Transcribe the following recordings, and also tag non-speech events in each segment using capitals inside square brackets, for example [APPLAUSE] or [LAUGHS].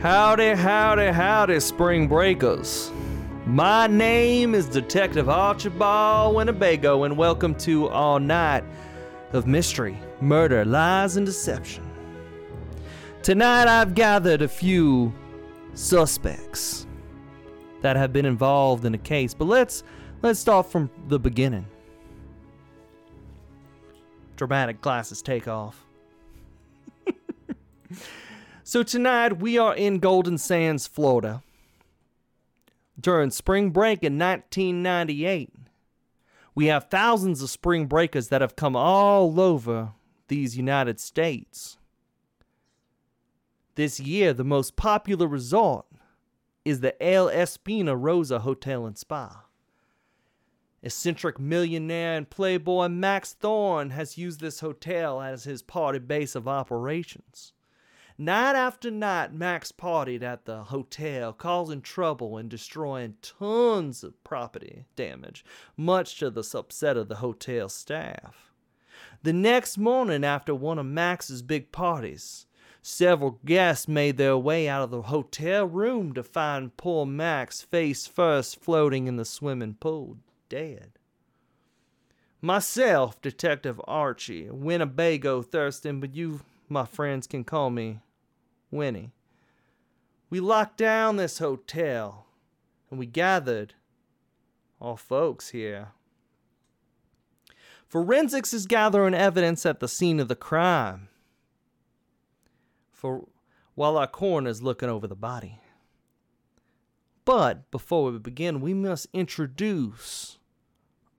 Howdy, howdy, howdy, spring breakers. My name is Detective Archibald Winnebago, and welcome to All Night of Mystery, Murder, Lies, and Deception. Tonight I've gathered a few suspects that have been involved in a case, but let's let's start from the beginning. Dramatic glasses take off. [LAUGHS] So tonight we are in Golden Sands, Florida. During spring break in 1998, we have thousands of spring breakers that have come all over these United States. This year, the most popular resort is the El Espina Rosa Hotel and Spa. Eccentric millionaire and playboy Max Thorne has used this hotel as his party base of operations. Night after night, Max partied at the hotel, causing trouble and destroying tons of property damage, much to the upset of the hotel staff. The next morning, after one of Max's big parties, several guests made their way out of the hotel room to find poor Max face first floating in the swimming pool, dead. Myself, Detective Archie, Winnebago Thurston, but you, my friends, can call me Winnie. We locked down this hotel and we gathered all folks here. Forensics is gathering evidence at the scene of the crime. For while our coroner's looking over the body. But before we begin, we must introduce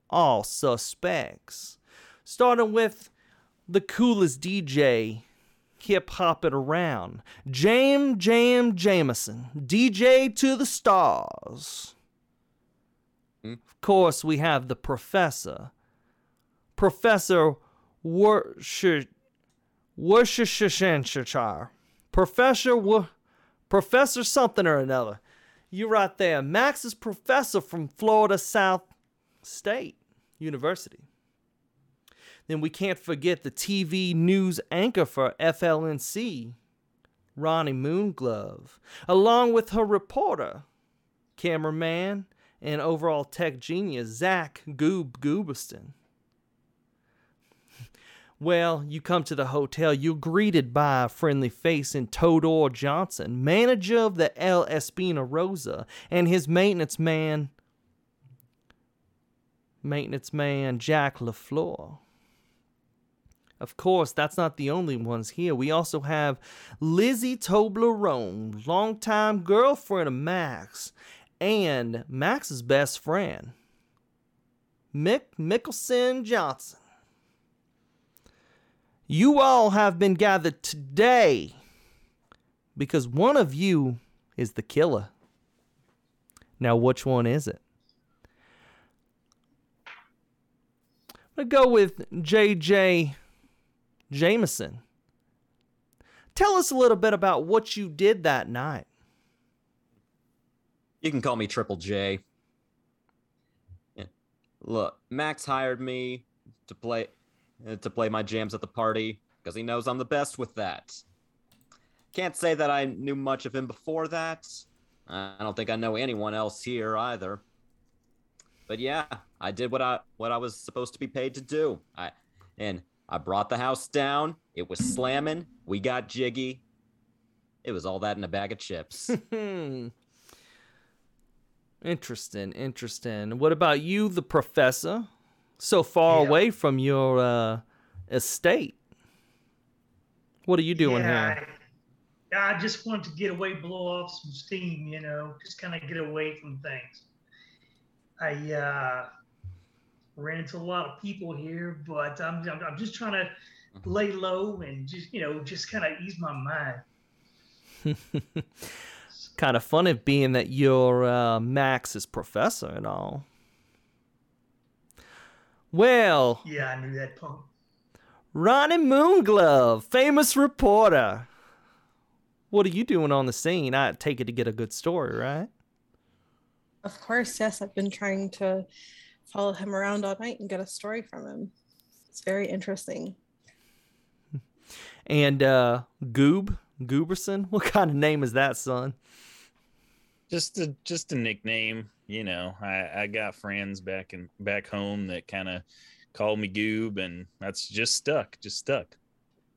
all suspects, starting with the coolest DJ hip hop it around. Jam Jam Jameson, DJ to the stars. Of course, we have the professor, Professor Worcestershire, Professor Wo- Professor something or another. You right there. Max is professor from Florida South State University. Then we can't forget the TV news anchor for FLNC, Ronnie Moonglove, along with her reporter, cameraman, and overall tech genius, Zach Goob Goobiston. [LAUGHS] Well, you come to the hotel, you're greeted by a friendly face in Todor Johnson, manager of the El Espina Rosa, and his maintenance man, maintenance man Jack LaFleur. Of course, that's not the only ones here. We also have Lizzie Toblerone, longtime girlfriend of Max, and Max's best friend, Mick Mickelson Johnson. You all have been gathered today because one of you is the killer. Now, which one is it? I'm going to go with JJ Jameson. Tell us a little bit about what you did that night. You can call me Triple J. Yeah. Look, Max hired me to play uh, to play my jams at the party because he knows I'm the best with that. Can't say that I knew much of him before that. I don't think I know anyone else here either. But yeah, I did what I what I was supposed to be paid to do. I and I brought the house down. It was slamming. We got jiggy. It was all that in a bag of chips. [LAUGHS] interesting, interesting. What about you, the professor? So far Yeah. away from your uh, estate. What are you doing yeah, here? I, I just wanted to get away, blow off some steam, you know, just kind of get away from things. I uh, ran into a lot of people here, but I'm, I'm, I'm just trying to lay low and just, you know, just kind of ease my mind. [LAUGHS] kind of funny being that you're uh, Max's professor and all. Well, Yeah, I knew that punk. Ronnie Moonglove, famous reporter. What are you doing on the scene? I take it to get a good story, right? Of course, yes. I've been trying to follow him around all night and get a story from him. It's very interesting. [LAUGHS] And uh, Goob, Gooberson? [LAUGHS] What kind of name is that, son? Just a just a nickname, you know. I I got friends back in back home that kind of call me Goob, and that's just stuck, just stuck.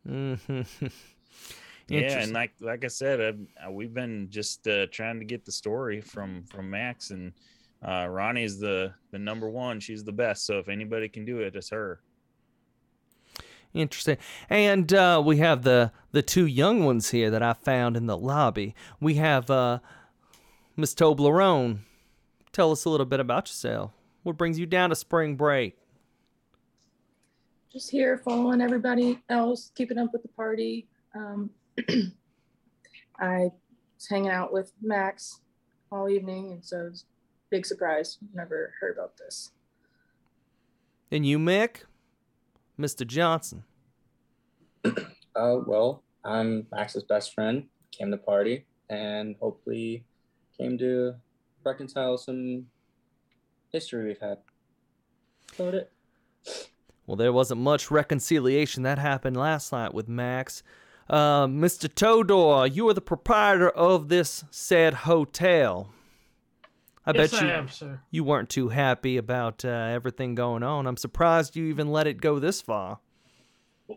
Mm-hmm. [LAUGHS] Yeah, and like like I said, uh, we've been just uh, trying to get the story from from Max, and uh, Ronnie is the the number one. She's the best. So if anybody can do it, it's her. Interesting. And uh, we have the the two young ones here that I found in the lobby. We have uh, Miss Toblerone. Tell us a little bit about yourself. What brings you down to spring break? Just here following everybody else, keeping up with the party. Um, [CLEARS THROAT] I was hanging out with Max all evening, and so it's big surprise. Never heard about this. And you, Mick? Mr. Johnson? [CLEARS THROAT] Uh, well, I'm Max's best friend. Came to party and hopefully came to reconcile some history we've had. About it. Well, there wasn't much reconciliation that happened last night with Max. Uh, Mr. Todor, you are the proprietor of this said hotel. I yes, bet you I am, sir. you weren't too happy about uh, everything going on. I'm surprised you even let it go this far.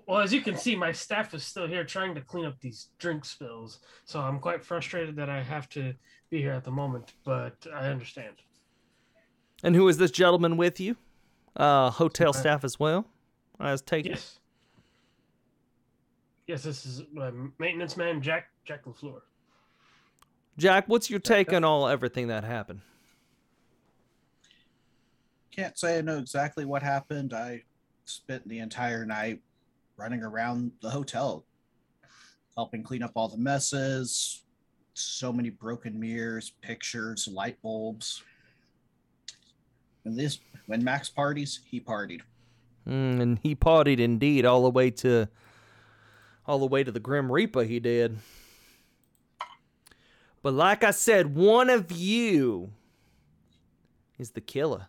Well, as you can see, my staff is still here trying to clean up these drink spills. So I'm quite frustrated that I have to be here at the moment, but I understand. And who is this gentleman with you? Uh, hotel staff as well. I was taking. Yes. Yes, this is my maintenance man, Jack Jack Lafleur. Jack, what's your take on all everything that happened? Can't say I know exactly what happened. I spent the entire night running around the hotel, helping clean up all the messes. So many broken mirrors, pictures, light bulbs. And this, when Max parties, he partied. Mm, and he partied indeed, all the way to, all the way to the Grim Reaper. He did. But like I said, one of you is the killer.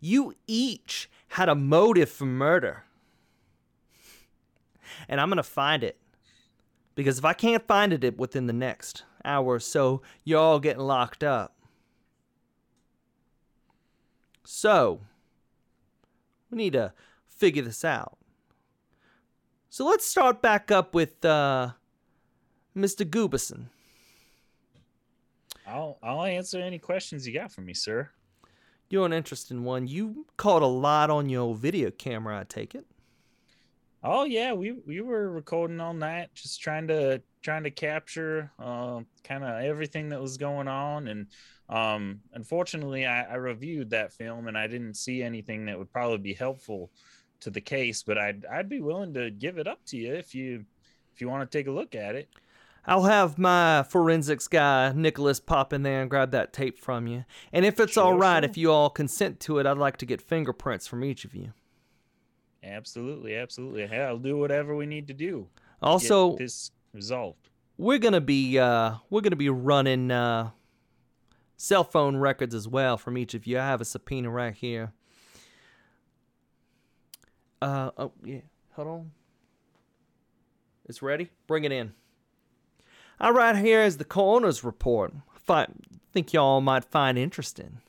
You each had a motive for murder. And I'm going to find it. Because if I can't find it within the next hour or so, you're all getting locked up. So, we need to figure this out. So let's start back up with uh, Mr. Gooberson. I'll I'll answer any questions you got for me, sir. You're an interesting one. You caught a lot on your video camera, I take it. Oh yeah, we we were recording all night, just trying to trying to capture uh, kind of everything that was going on. And um, unfortunately, I, I reviewed that film and I didn't see anything that would probably be helpful to the case. But I'd I'd be willing to give it up to you if you if you want to take a look at it. I'll have my forensics guy, Nicholas, pop in there and grab that tape from you. And if it's all Sure, right, sure. if you all consent to it, I'd like to get fingerprints from each of you. Absolutely, absolutely. Hey, I'll do whatever we need to do. to Also, this resolved. we're gonna be uh, we're gonna be running uh, cell phone records as well from each of you. I have a subpoena right here. Uh oh yeah, hold on. It's ready. Bring it in. All right, here is the coroner's report. I think y'all might find interesting.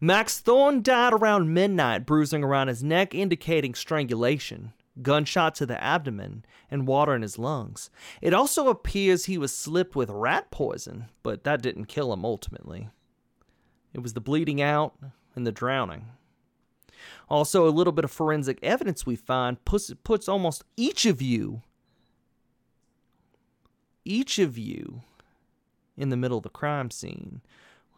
Max Thorne died around midnight, bruising around his neck, indicating strangulation, gunshot to the abdomen, and water in his lungs. It also appears he was slipped with rat poison, but that didn't kill him ultimately. It was the bleeding out and the drowning. Also, a little bit of forensic evidence we find puts, puts almost each of you, each of you, in the middle of the crime scene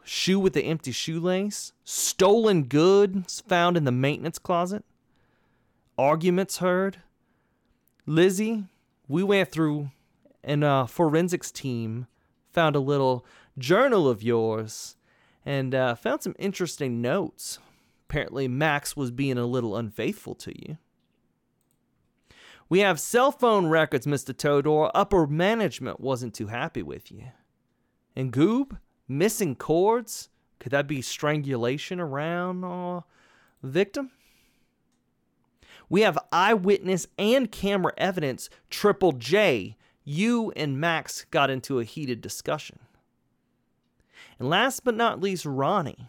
shoe with the empty shoelace, stolen goods found in the maintenance closet, arguments heard. Lizzie, we went through, and a forensics team found a little journal of yours and uh, found some interesting notes. Apparently, Max was being a little unfaithful to you. We have cell phone records, Mr. Todor. Upper management wasn't too happy with you. And Goob, missing cords? Could that be strangulation around uh, victim? We have eyewitness and camera evidence. Triple J, you and Max got into a heated discussion. And last but not least, Ronnie.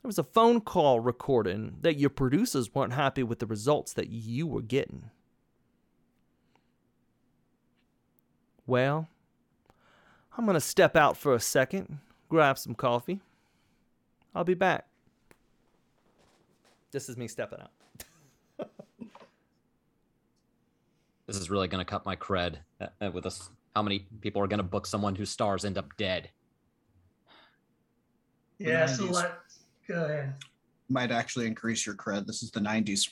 There was a phone call recording that your producers weren't happy with the results that you were getting. Well, I'm going to step out for a second, grab some coffee. I'll be back. This is me stepping out. [LAUGHS] This is really going to cut my cred uh, uh, with us. How many people are going to book someone whose stars end up dead? Yeah, so 90s. let go ahead. Might actually increase your cred. This is the 90s.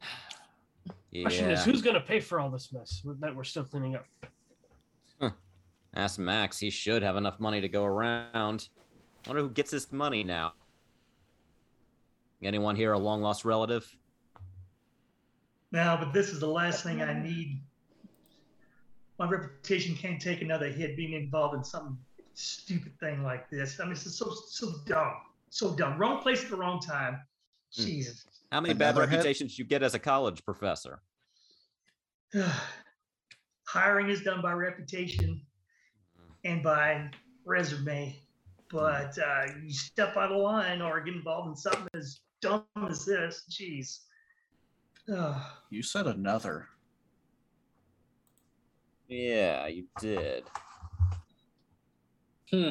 [SIGHS] Question is, who's going to pay for all this mess that we're still cleaning up? Ask Max. He should have enough money to go around. Wonder who gets his money now. Anyone here a long lost relative? No, but this is the last thing I need. My reputation can't take another hit being involved in some stupid thing like this. I mean, it's so so dumb, so dumb. Wrong place at the wrong time. Hmm. Jesus. How many bad Another hit? reputations you get as a college professor? [SIGHS] Hiring is done by reputation and by resume, but uh, you step out of line or get involved in something as dumb as this. Jeez. Ugh. You said another. Yeah, you did. Hmm.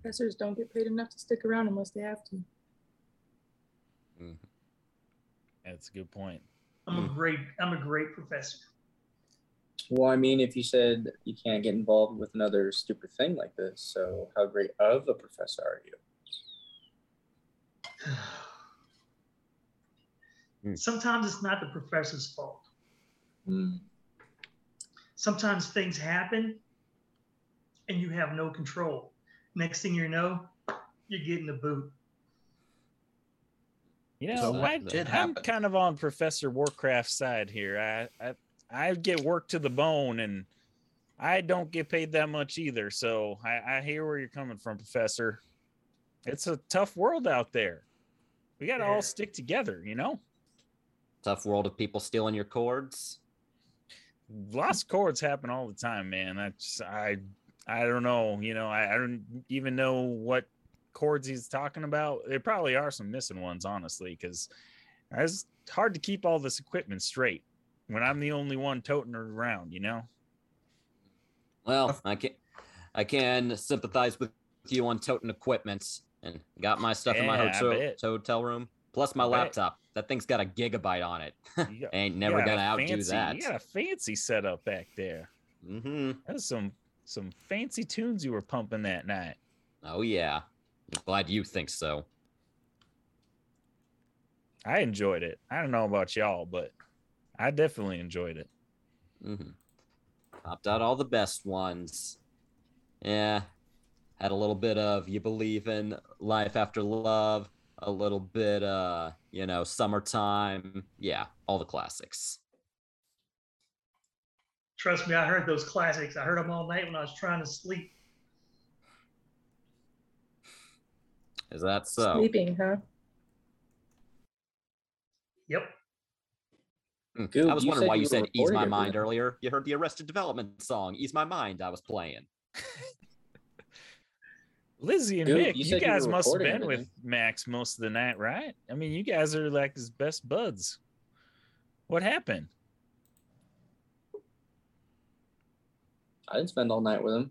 Professors don't get paid enough to stick around unless they have to. That's a good point. I'm a great. I'm a great professor. Well, I mean, if you said you can't get involved with another stupid thing like this, so how great of a professor are you? Hmm. Sometimes it's not the professor's fault. Hmm. Sometimes things happen and you have no control. Next thing you know, you're getting the boot. You know, So I, I'm happen? kind of on Professor Warcraft's side here. I, I I get worked to the bone, and I don't get paid that much either. So I, I hear where you're coming from, Professor. It's a tough world out there. We got to Yeah. all stick together, you know. Tough world of people stealing your cords. Lost chords happen all the time, man. That's I I don't know. You know, I, I don't even know what chords he's talking about. There probably are some missing ones, honestly, because it's hard to keep all this equipment straight when I'm the only one toting her around. You know. Well, I can I can sympathize with you on toting equipment and got my stuff in my hotel hotel room plus my I bet. laptop. That thing's got a gigabyte on it. [LAUGHS] Got- Ain't never gonna outdo fancy- that. You got a fancy setup back there. Mm-hmm. That's some some fancy tunes you were pumping that night. Oh yeah. I'm glad you think so. I enjoyed it. I don't know about y'all, but I definitely enjoyed it. Mm-hmm. Popped out all the best ones. Yeah. Had a little bit of you believe in life after love, a little bit uh, you know, summertime. Yeah, all the classics. Trust me, I heard those classics. I heard them all night when I was trying to sleep. Is that so? Sleeping, huh? Yep. Goob, I was wondering said why you you said "Ease My Mind" right? earlier. You heard the Arrested Development song "Ease My Mind" I was playing. [LAUGHS] Lizzie and Dude, Mick, you you, said you guys must have recording been with everything. Max most of the night, right? I mean, you guys are like his best buds. What happened? I didn't spend all night with him.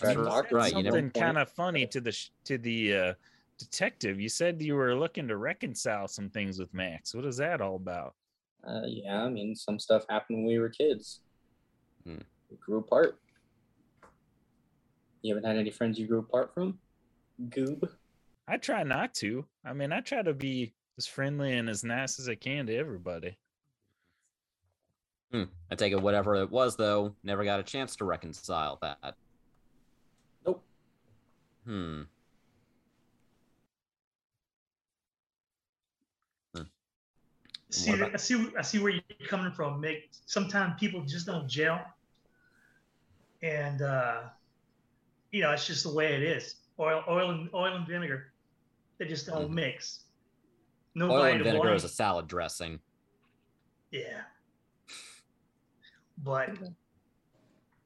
That's right. talk to him Right, at you one Something kind of funny to the sh- to the uh, detective. You said you were looking to reconcile some things with Max. What is that all about? Uh, yeah, I mean, some stuff happened when we were kids. Hmm. We grew apart. You haven't had any friends you grew apart from? Goob? I try not to. I mean, I try to be as friendly and as nice as I can to everybody. Hmm. I take it whatever it was though, never got a chance to reconcile that. Nope. Hmm. See, about- I see, I see where you're coming from, Mick. Sometimes people just don't gel, and uh, you know it's just the way it is. Oil, oil, and oil and vinegar, they just don't Mhm. mix. No Oil and vinegar wine. is a salad dressing. Yeah. But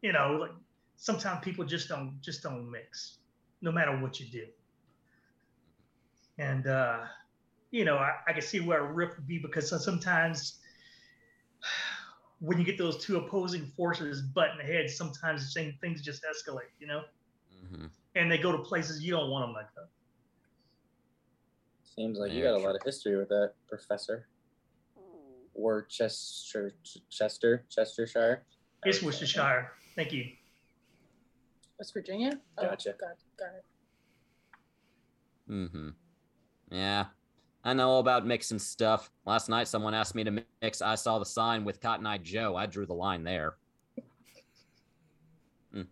you know, like sometimes people just don't just don't mix, no matter what you do. And uh, you know, I, I can see where a rift would be because sometimes when you get those two opposing forces butting heads, sometimes the same things just escalate, you know, hmm and they go to places you don't want them to go. Seems like you got a lot of history with that, Professor. Worcester, Chester, Chestershire. It's Worcestershire. Thank you. West Virginia. Oh, Gotcha. got, got it. hmm Yeah. I know all about mixing stuff. Last night, someone asked me to mix. I saw the sign with Cotton Eye Joe. I drew the line there. Hmm.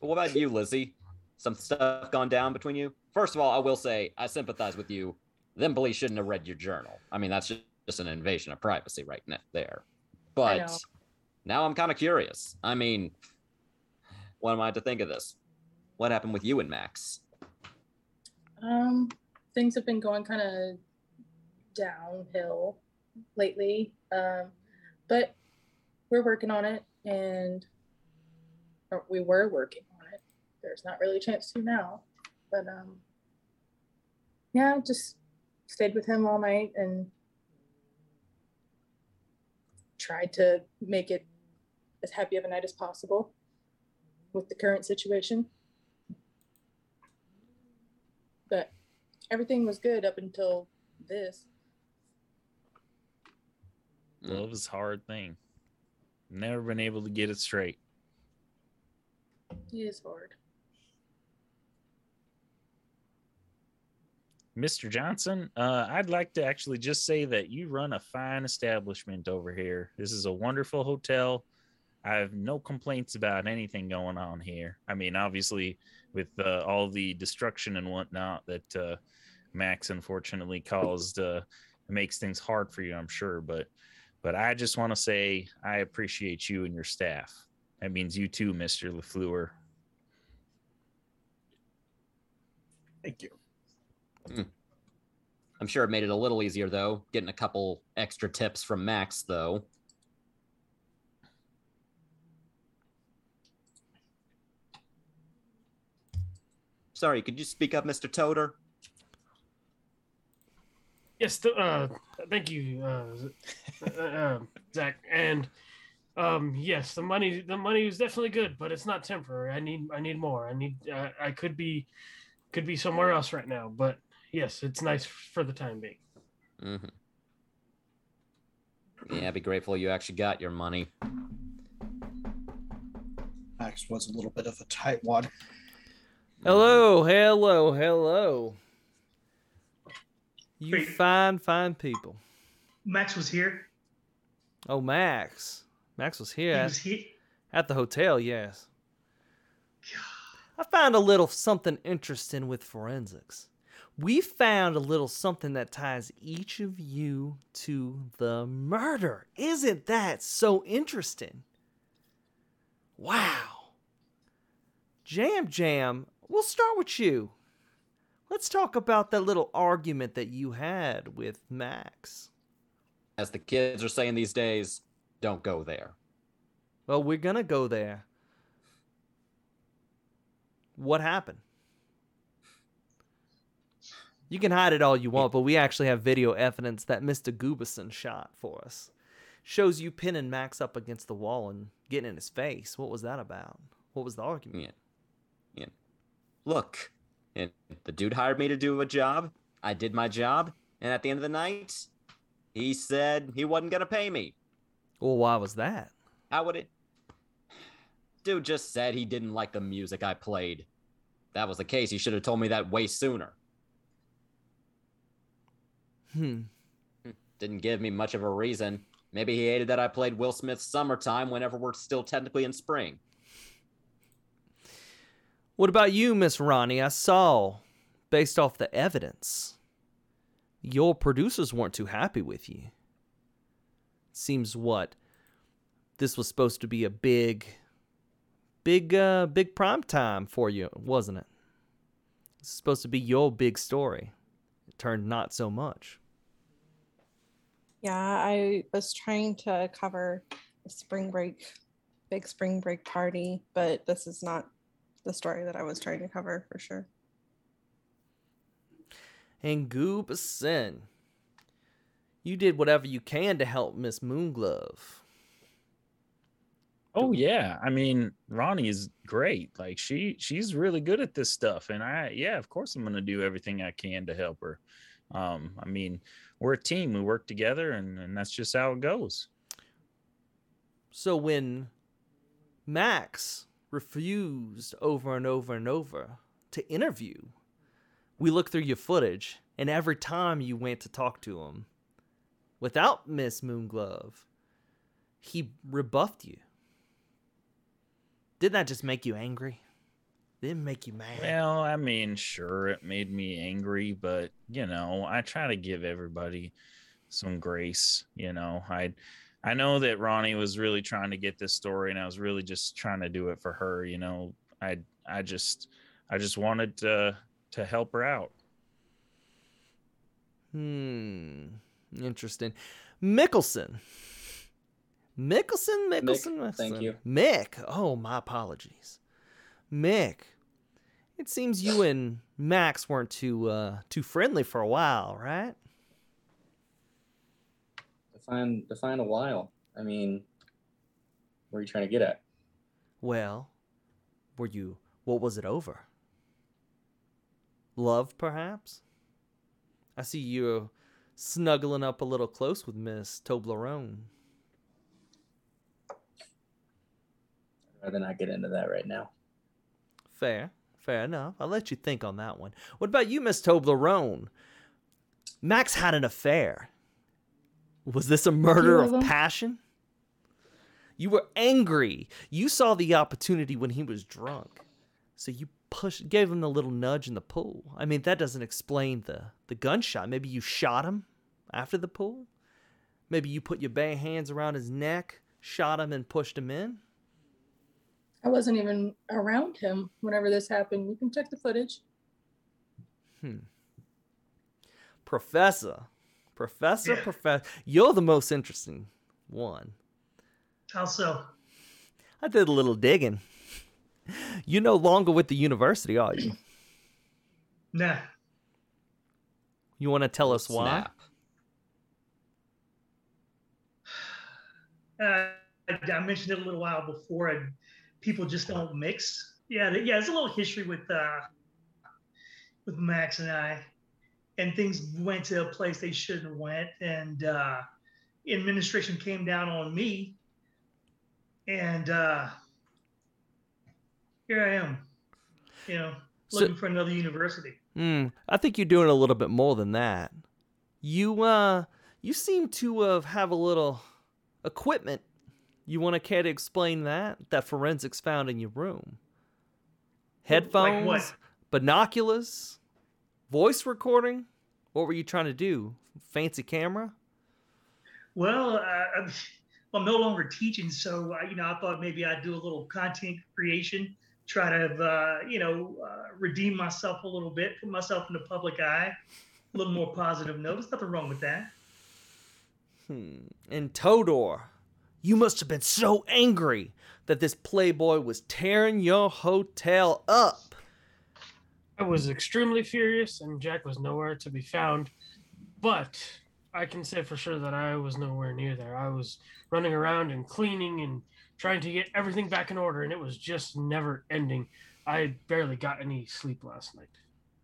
But what about you, Lizzie? Some stuff gone down between you? First of all, I will say I sympathize with you. Them police shouldn't have read your journal. I mean, that's just, just an invasion of privacy right there. But now I'm kind of curious. I mean, what am I to think of this? What happened with you and Max? Um, things have been going kind of downhill lately, um, but we're working on it, and we were working on it. There's not really a chance to now, but um, yeah, just stayed with him all night and tried to make it as happy of a night as possible with the current situation. But everything was good up until this. Mm. Love is a hard thing. Never been able to get it straight. It is hard. Mr. Johnson, uh, I'd like to actually just say that you run a fine establishment over here. This is a wonderful hotel. I have no complaints about anything going on here. I mean, obviously, with uh, all the destruction and whatnot that uh, Max unfortunately caused, uh, it makes things hard for you, I'm sure. But, but I just want to say I appreciate you and your staff. That means you too, Mister Lafleur. Thank you. Mm. I'm sure it made it a little easier though, getting a couple extra tips from Max though. Sorry, could you speak up, Mr. Todor? Yes, th- uh, thank you, uh, uh, uh, Zach. And um, yes, the money the money is definitely good, but it's not temporary. I need I need more. I need uh, I could be could be somewhere else right now, but yes, it's nice for the time being. Mm-hmm. Yeah, be grateful you actually got your money. Max was a little bit of a tight one. Hello, hello, hello. You Wait. fine, fine people. Max was here. Oh, Max. Max was here He at, was here. at the hotel, yes. God. I found a little something interesting with forensics. We found a little something that ties each of you to the murder. Isn't that so interesting? Wow. Jam Jam, we'll start with you. Let's talk about that little argument that you had with Max. As the kids are saying these days, don't go there. Well, we're gonna go there. What happened? You can hide it all you want, but we actually have video evidence that Mr. Gubison shot for us. Shows you pinning Max up against the wall and getting in his face. What was that about? What was the argument? Yeah. Yeah. Look, and the dude hired me to do a job. I did my job, and at the end of the night, he said he wasn't gonna pay me. Well, why was that? How would it? Dude just said he didn't like the music I played. If that was the case, he should have told me that way sooner. Hmm. Didn't give me much of a reason. Maybe he hated that I played Will Smith's Summertime whenever we're still technically in spring. What about you, Miss Ronnie? I saw, based off the evidence, your producers weren't too happy with you. Seems what? This was supposed to be a big, big, uh, big prime time for you, wasn't it? It's supposed to be your big story. It turned not so much. Yeah, I was trying to cover the spring break, big spring break party, but this is not the story that I was trying to cover for sure. And Goob Sin, you did whatever you can to help Miss Moonglove. Oh yeah, I mean Ronnie is great. Like she she's really good at this stuff, and I yeah, of course I'm gonna do everything I can to help her. Um, I mean we're a team, we work together, and and that's just how it goes. So when Max refused over and over and over to interview, we looked through your footage, and every time you went to talk to him without Miss Moonglove, he rebuffed you. Didn't that just make you angry? Didn't make you mad? Well, I mean, sure, it made me angry, but you know, I try to give everybody some grace. You know, I I know that Ronnie was really trying to get this story, and I was really just trying to do it for her. You know, I I just I just wanted to to help her out. Hmm. Interesting. Mickelson. Mickelson, Mickelson, Mick, thank Mickelson. you. Mick. Oh, my apologies. Mick. It seems you and Max weren't too uh too friendly for a while, right? Define define a while. I mean, where are you trying to get at? Well, were you what was it over? Love, perhaps? I see you snuggling up a little close with Miss Toblerone. I'd rather not get into that right now. Fair, fair enough. I'll let you think on that one. What about you, Miss Toblerone? Max had an affair. Was this a murder of them? passion? You were angry. You saw the opportunity when he was drunk. So you pushed gave him the little nudge in the pool. I mean, that doesn't explain the the gunshot. Maybe you shot him after the pool? Maybe you put your bare hands around his neck, shot him and pushed him in? I wasn't even around him whenever this happened. You can check the footage. Hmm. Professor. Professor, Yeah. Professor. You're the most interesting one. How so? I did a little digging. You're no longer with the university, are you? Nah. You want to tell us why? Snap. Uh, I, I mentioned it a little while before. And people just don't mix. Yeah, yeah. There's a little history with uh, with Max and I, and things went to a place they shouldn't have went, and uh, administration came down on me, and uh, here I am, you know, So- looking for another university. Hmm. I think you're doing a little bit more than that. You uh you seem to uh, have a little equipment. You want to care to explain that? That forensics found in your room. Headphones, what? binoculars, voice recording. What were you trying to do? Fancy camera? Well, uh, I'm, no longer teaching, so uh, you know, I thought maybe I'd do a little content creation, try to, uh, you know, uh, redeem myself a little bit, put myself in the public eye, a little more positive note. There's nothing wrong with that. Hmm. And Todor, you must have been so angry that this playboy was tearing your hotel up. I was extremely furious, and Jack was nowhere to be found. But I can say for sure that I was nowhere near there. I was running around and cleaning and trying to get everything back in order, and it was just never ending. I barely got any sleep last night.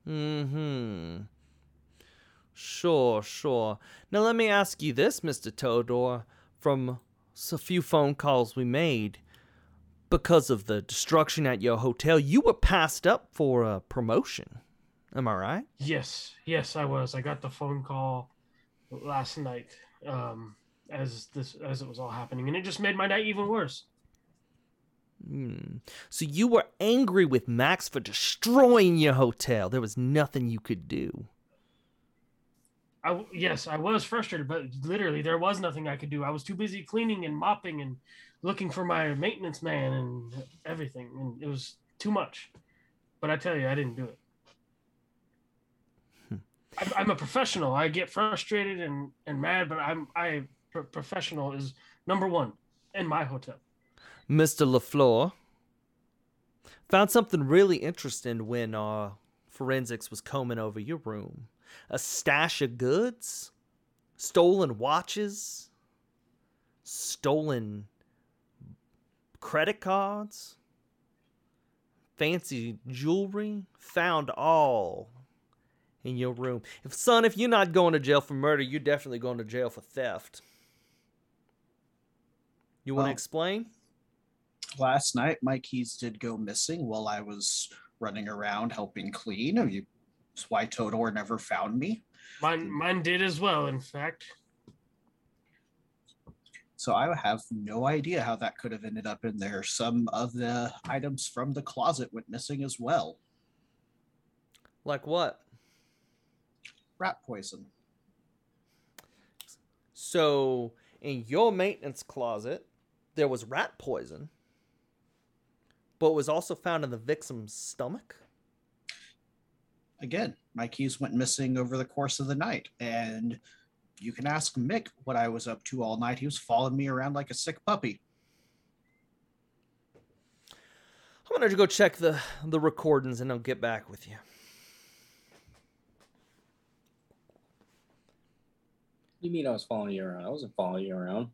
Mm-hmm. Sure, sure. Now let me ask you this, Mr. Todor. From a few phone calls we made, because of the destruction at your hotel, you were passed up for a promotion. Am I right? Yes, yes, I was. I got the phone call last night um, as this as it was all happening, and it just made my night even worse. Hmm. So you were angry with Max for destroying your hotel. There was nothing you could do. I yes, I was frustrated, but literally there was nothing I could do. I was too busy cleaning and mopping and looking for my maintenance man and everything, and it was too much. But I tell you, I didn't do it. I'm, I'm a professional. I get frustrated and, and mad, but I'm I pro- professional is number one in my hotel. Mr. LaFleur found something really interesting when uh, forensics was combing over your room. A stash of goods, stolen watches, stolen credit cards, fancy jewelry, found all in your room. If son, if you're not going to jail for murder, you're definitely going to jail for theft. You want to Well- explain? Last night, my keys did go missing while I was running around helping clean. You, that's why Todor never found me. Mine mine did as well. In fact, So I have no idea how that could have ended up in there. Some of the items from the closet went missing as well. Like what? Rat poison. So, in your maintenance closet, there was rat poison, but was also found in the victim's stomach. Again, my keys went missing over the course of the night, and you can ask Mick what I was up to all night. He was following me around like a sick puppy. I'm gonna go check the the recordings and I'll get back with you. You mean I was following you around? I wasn't following you around.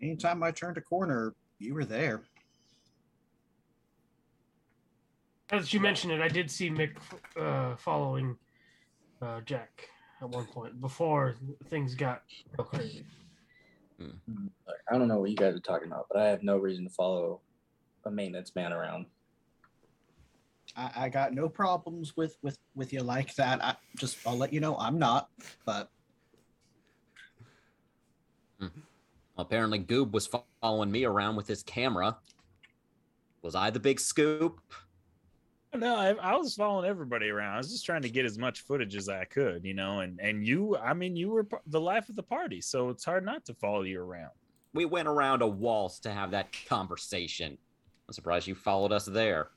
Anytime I turned a corner, you were there. as you mentioned it, I did see Mick uh, following uh, Jack at one point before things got real crazy. Hmm. I don't know what you guys are talking about, but I have no reason to follow a maintenance man around. I, I got no problems with with with you like that. I just I'll let you know I'm not. But hmm. Apparently, Goob was following me around with his camera. Was I the big scoop? No, I, I was following everybody around. I was just trying to get as much footage as I could, you know. And and you, I mean, you were the life of the party, so it's hard not to follow you around. We went around a waltz to have that conversation. I'm surprised you followed us there.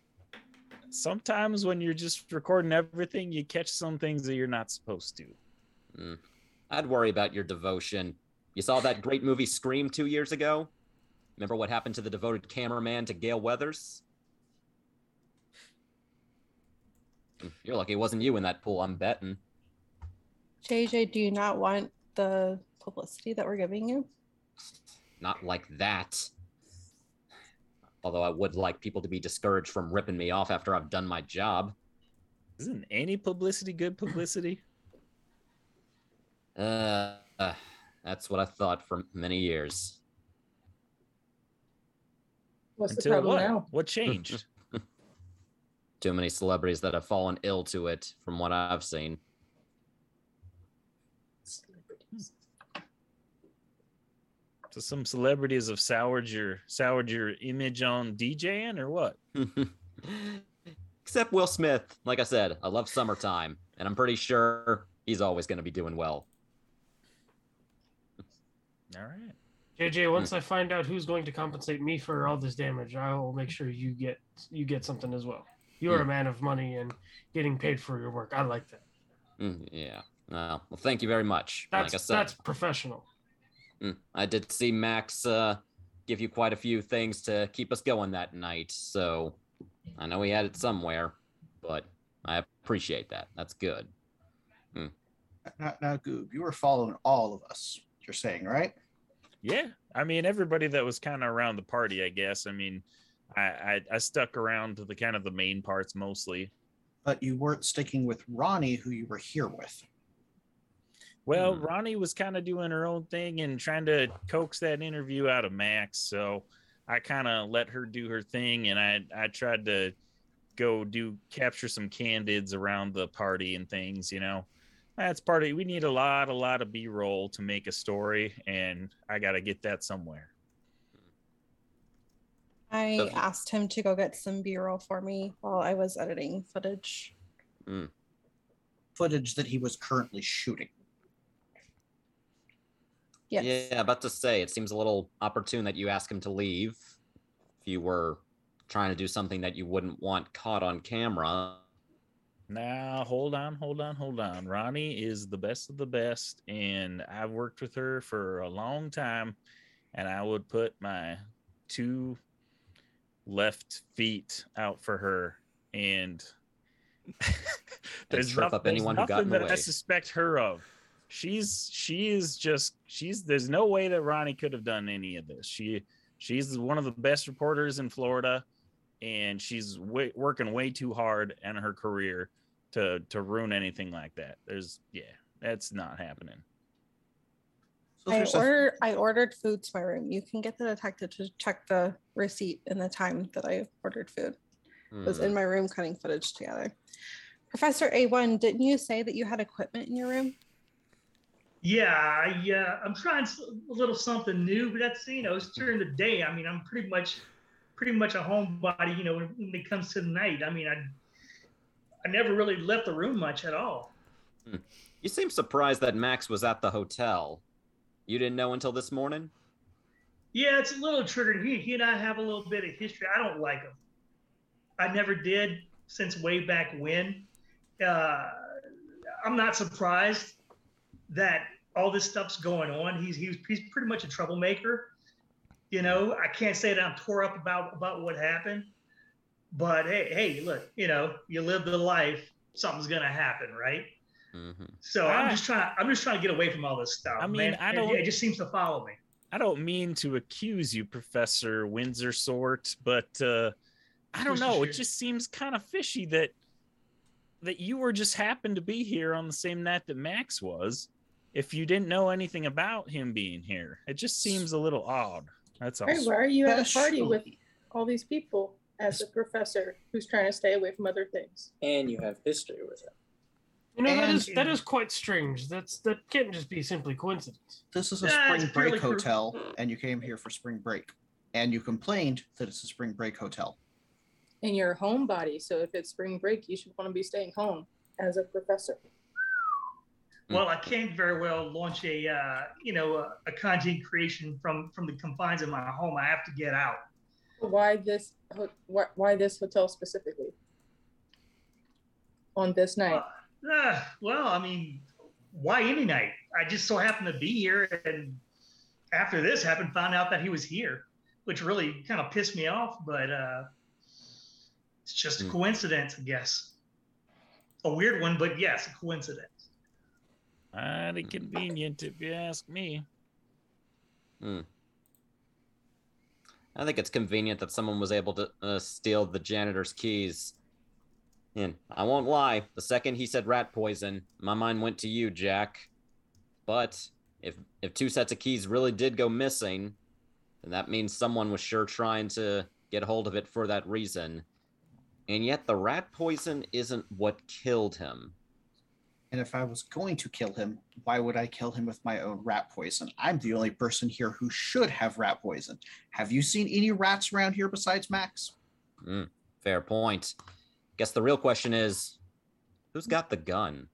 Sometimes when you're just recording everything, you catch some things that you're not supposed to. Hmm. I'd worry about your devotion. You saw that great movie Scream two years ago? Remember what happened to the devoted cameraman to Gale Weathers? Hmm, You're lucky it wasn't you in that pool, I'm betting. JJ, do you not want the publicity that we're giving you? Not like that. Although I would like people to be discouraged from ripping me off after I've done my job. Isn't any publicity good publicity? Uh, [LAUGHS] uh, that's what I thought for many years. What's the problem what? now? What changed? [LAUGHS] Too many celebrities that have fallen ill to it, from what I've seen. so some celebrities have soured your soured your image on DJing or what? [LAUGHS] Except Will Smith. Like I said, I love summertime, and I'm pretty sure he's always going to be doing well. All right. JJ, once I find out who's going to compensate me for all this damage, I will make sure you get you get something as well. You are a man of money and getting paid for your work. I like that. Mm, yeah. Well, well, thank you very much. That's like I said, that's professional. mm, I did see Max uh, give you quite a few things to keep us going that night, so I know he had it somewhere, but I appreciate that. That's good. now, now Goob, you were following all of us. You're saying right? Yeah, I mean everybody that was kind of around the party, I guess. I mean, I, I I stuck around to the kind of the main parts mostly. But you weren't sticking with Ronnie, who you were here with. Well, Hmm. Ronnie was kind of doing her own thing and trying to coax that interview out of Max, so I kind of let her do her thing, and I I tried to go do capture some candids around the party and things, you know. That's part of we need a lot, a lot of B roll to make a story, and I got to get that somewhere. I Okay. asked him to go get some B-roll for me while I was editing footage. Mm. Footage that he was currently shooting. Yes. Yeah, about to say, it seems a little opportune that you ask him to leave. If you were trying to do something that you wouldn't want caught on camera. Now, hold on, hold on, hold on. Ronnie is the best of the best, and I've worked with her for a long time, and I would put my two left feet out for her, and [LAUGHS] there's trip noth- up there's anyone who got nothing in the that I suspect her of. She's she is just she's there's no way that Ronnie could have done any of this. She she's one of the best reporters in Florida, and she's way, working way too hard in her career to to ruin anything like that. There's yeah, that's not happening. So I there's a- ordered I ordered food to my room. You can get the detective to check the receipt and the time that I ordered food. It was Hmm. in my room cutting footage together. Professor A1, didn't you say that you had equipment in your room? Yeah, I, uh, I'm trying a little something new, but that's you know, it's during the day. I mean, I'm pretty much, pretty much a homebody. You know, when, when it comes to the night, I mean, I, I never really left the room much at all. You seem surprised that Max was at the hotel. You didn't know until this morning? Yeah, it's a little triggered. He, he and I have a little bit of history. I don't like him. I never did since way back when. Uh, I'm not surprised that all this stuff's going on. He's he's he's pretty much a troublemaker. You know, I can't say that I'm tore up about about what happened, but hey, hey, look, you know, you live the life, something's gonna happen, right? Mm-hmm. So I'm Ah. just trying. To, I'm just trying to get away from all this stuff. I mean, man. I don't- It just seems to follow me. I don't mean to accuse you, Professor Windsor Sort, but uh, I don't know. sure, It just seems kind of fishy that that you were just happened to be here on the same night that Max was. If you didn't know anything about him being here, it just seems a little odd. That's all. Hey, why are you at a party with all these people as a professor who's trying to stay away from other things? And you have history with him. You know that And- is that is quite strange. That's that can't just be simply coincidence. This is a Yeah, spring break purely cru- hotel, and you came here for spring break, and you complained that it's a spring break hotel. And you're a homebody, so if it's spring break, you should want to be staying home as a professor. Hmm. Well, I can't very well launch a uh, you know a, a content creation from from the confines of my home. I have to get out. Why this? ho- Why, why this hotel specifically? On this night, Uh, well, I mean, why any night? I just so happened to be here, and after this happened, found out that he was here, which really kind of pissed me off. But uh, it's just a Hmm. coincidence, I guess. A weird one, but yes, a coincidence. Mighty convenient, if you ask me. Hmm. I think it's convenient that someone was able to uh, steal the janitor's keys. And I won't lie, the second he said rat poison, my mind went to you, Jack. But if if two sets of keys really did go missing, then that means someone was sure trying to get hold of it for that reason. And yet the rat poison isn't what killed him. And if I was going to kill him, why would I kill him with my own rat poison? I'm the only person here who should have rat poison. Have you seen any rats around here besides Max? Mm, fair point. Guess the real question is who's got the gun?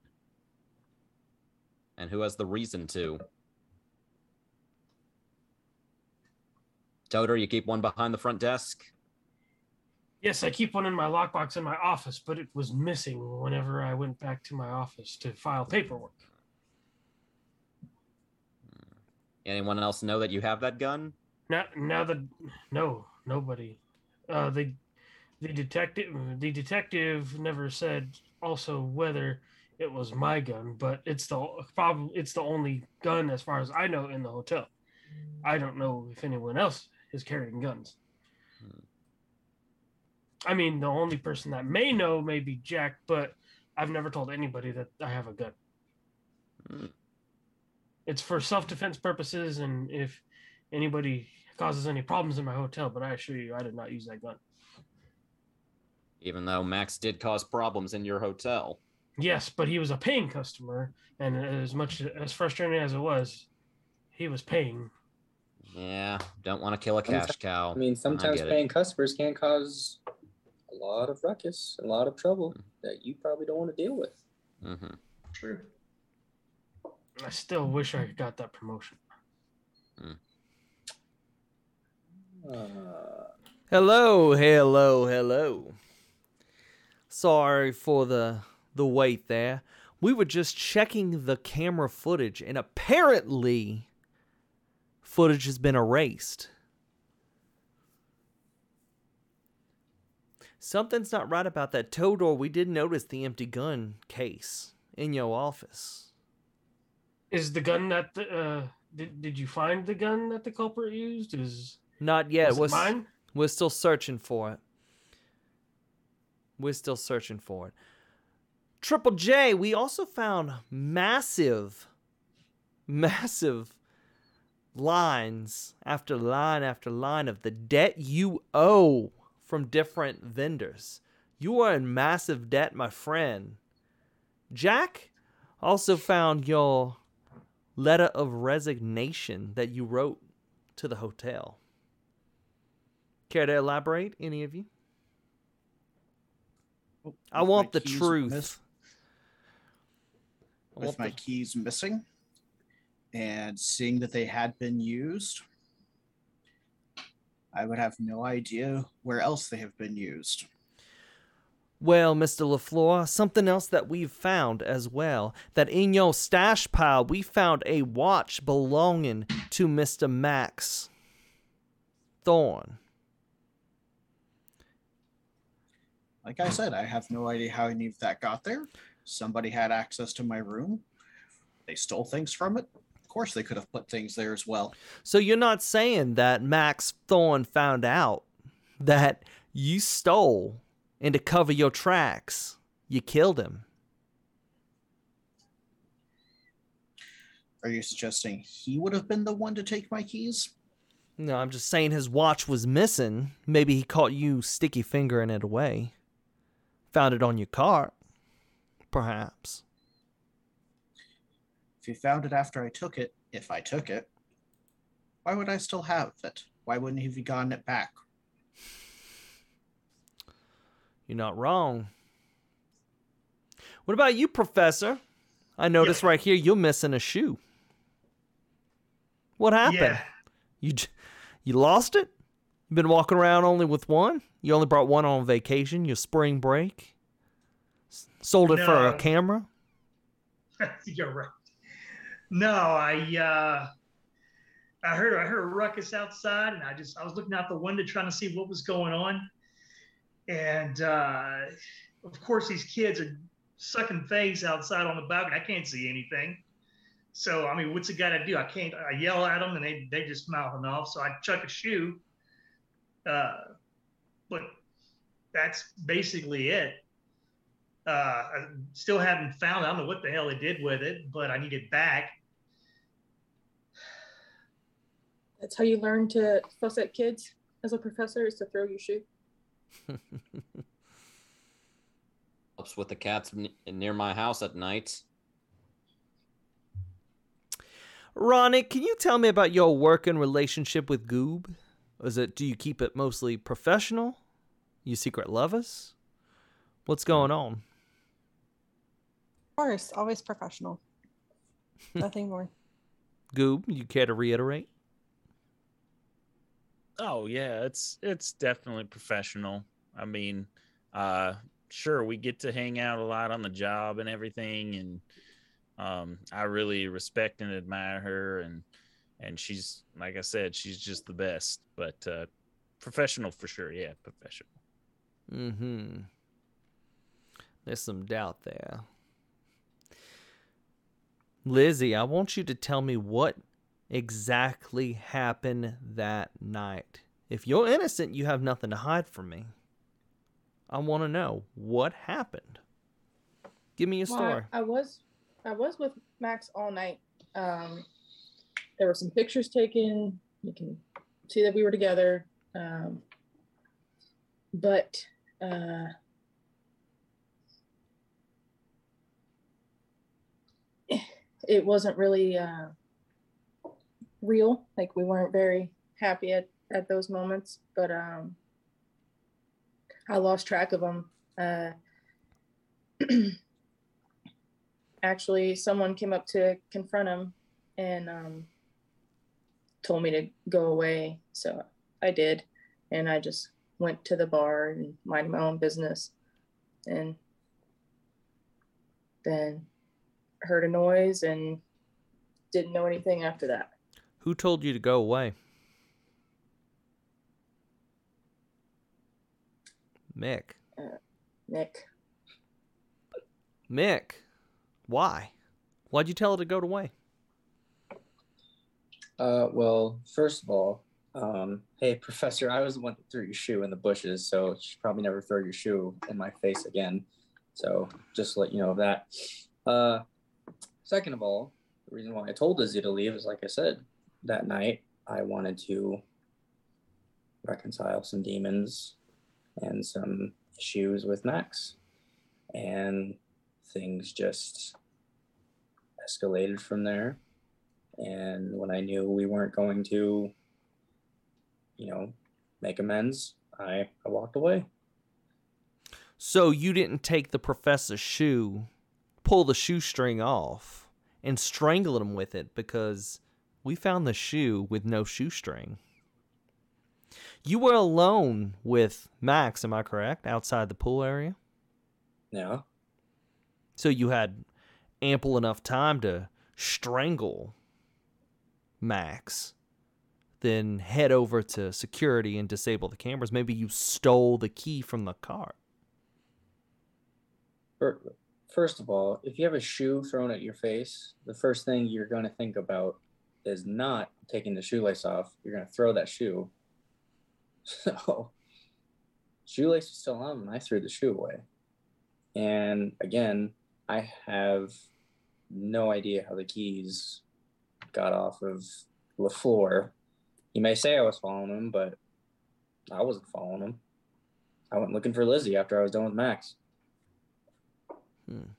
And who has the reason to? Todor, you keep one behind the front desk? Yes, I keep one in my lockbox in my office, but it was missing whenever I went back to my office to file paperwork. Anyone else know that you have that gun? Now, now that no, nobody. Uh, the the detective the detective never said also whether it was my gun, but it's the probably it's the only gun as far as I know in the hotel. I don't know if anyone else is carrying guns. Hmm. I mean, the only person that may know may be Jack, but I've never told anybody that I have a gun. Hmm. It's for self defense purposes, and if anybody causes any problems in my hotel, but I assure you, I did not use that gun. Even though Max did cause problems in your hotel. Yes, but he was a paying customer, and as much as frustrating as it was, he was paying. Yeah, don't want to kill a cash cow. I mean, sometimes get it. paying customers can cause a lot of ruckus, a lot of trouble that you probably don't want to deal with. Mm-hmm. True. I still wish I got that promotion. Uh, Hello, hello, hello. Sorry for the the wait there. We were just checking the camera footage, and apparently, footage has been erased. Something's not right about that Todor. We did notice the empty gun case in your office. Is the gun that the, uh, did did you find the gun that the culprit used? Is Not yet. We're, it mine? we're still searching for it. We're still searching for it. Triple J, we also found massive, massive lines after line after line of the debt you owe from different vendors. You are in massive debt, my friend. Jack also found your letter of resignation that you wrote to the hotel. Care to elaborate, any of you? Oh, I want the truth. miss- with want my the- keys missing and seeing that they had been used, I would have no idea where else they have been used. Well, Mr. LaFleur, something else that we've found as well. That in your stash pile, we found a watch belonging to Mr. Max Thorne. Like I said, I have no idea how any of that got there. Somebody had access to my room. They stole things from it. Of course, they could have put things there as well. So you're not saying that Max Thorne found out that you stole and to cover your tracks, you killed him. Are you suggesting he would have been the one to take my keys? No, I'm just saying his watch was missing. Maybe he caught you sticky fingering it away. Found it on your cart. Perhaps. If he found it after I took it, if I took it, why would I still have it? Why wouldn't he have gotten it back? You're not wrong. What about you, Professor? I notice right here you're missing a shoe. What happened? Yeah. You you lost it? You've been walking around only with one? You only brought one on vacation, your spring break? Sold it for a camera? [LAUGHS] You're right. No, I uh I heard I heard a ruckus outside and I just I was looking out the window trying to see what was going on. And uh of course these kids are sucking face outside on the balcony. I can't see anything. So I mean what's the guy to do? I can't I yell at them and they they just mouthing off. So I chuck a shoe. Uh but that's basically it uh, I still haven't found. I don't know what the hell they did with it, but I need it back. That's how you learn to fuss at kids as a professor is to throw your shoe. [LAUGHS] Helps with the cats n- near my house at night. Ronnie, can you tell me about your working relationship with Goob? Is it do you keep it mostly professional? You secret lovers? What's going on? Of course, always professional. [LAUGHS] Nothing more. Goob, you care to reiterate? Oh yeah, it's it's definitely professional. I mean, uh sure we get to hang out a lot on the job and everything and um I really respect and admire her and and she's like I said, she's just the best. But uh professional for sure, yeah, professional. Mm-hmm. There's some doubt there. Lizzie, I want you to tell me what exactly happened that night. If you're innocent, you have nothing to hide from me. I want to know what happened. Give me a Well, story. I, I was I was with Max all night. Um, there were some pictures taken. You can see that we were together. Um, but uh, it wasn't really uh, real. Like we weren't very happy at, at those moments. But um, I lost track of them. Uh, [CLEARS THROAT] actually someone came up to confront him and um, told me to go away so i did and i just went to the bar and minded my own business and then heard a noise and didn't know anything after that. Who told you to go away? Mick. Mick. Mick. Why? Why'd you tell her to go away? Uh, well, first of all, um, hey, Professor, I was the one that threw your shoe in the bushes, so you should probably never throw your shoe in my face again. So just let you know of that. Uh, second of all, the reason why I told Izzy to leave is like I said, that night I wanted to reconcile some demons and some issues with Max. And things just escalated from there. And when I knew we weren't going to, you know, make amends, I, I walked away. So you didn't take the professor's shoe, pull the shoestring off, and strangle him with it because we found the shoe with no shoestring. You were alone with Max, am I correct? Outside the pool area? Yeah. So you had ample enough time to strangle Max, then head over to security and disable the cameras. Maybe you stole the key from the car. First of all, if you have a shoe thrown at your face, the first thing you're going to think about is not taking the shoelace off. You're going to throw that shoe. [LAUGHS] So, shoelace was still on when I threw the shoe away. And again, I have no idea how the keys got off of floor. You may say I was following him, but I wasn't following him. I went looking for Lizzie after I was done with Max. Hmm.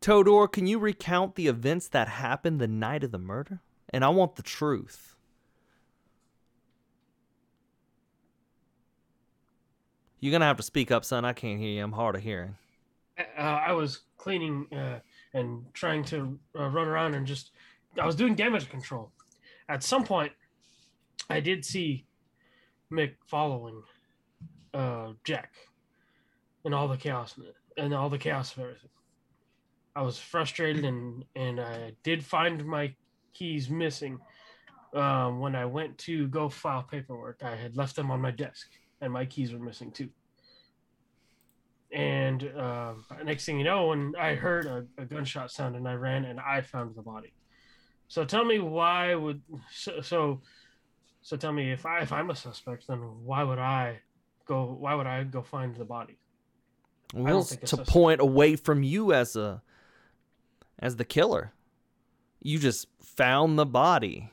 Todor, can you recount the events that happened the night of the murder? And I want the truth. You're gonna have to speak up, son. I can't hear you. I'm hard of hearing. uh, I was cleaning uh, and trying to uh, run around and just I was doing damage control. At some point, I did see Mick following uh, Jack and all the chaos and all the chaos of everything. I was frustrated and and I did find my keys missing. Um, when I went to go file paperwork, I had left them on my desk, and my keys were missing too and uh, next thing you know, when I heard a, a, gunshot sound and I ran and I found the body. So tell me why would so so, so tell me if I if I'm a suspect, then why would I go? Why would I go find the body? Well, to point away from you as a as the killer. You just found the body.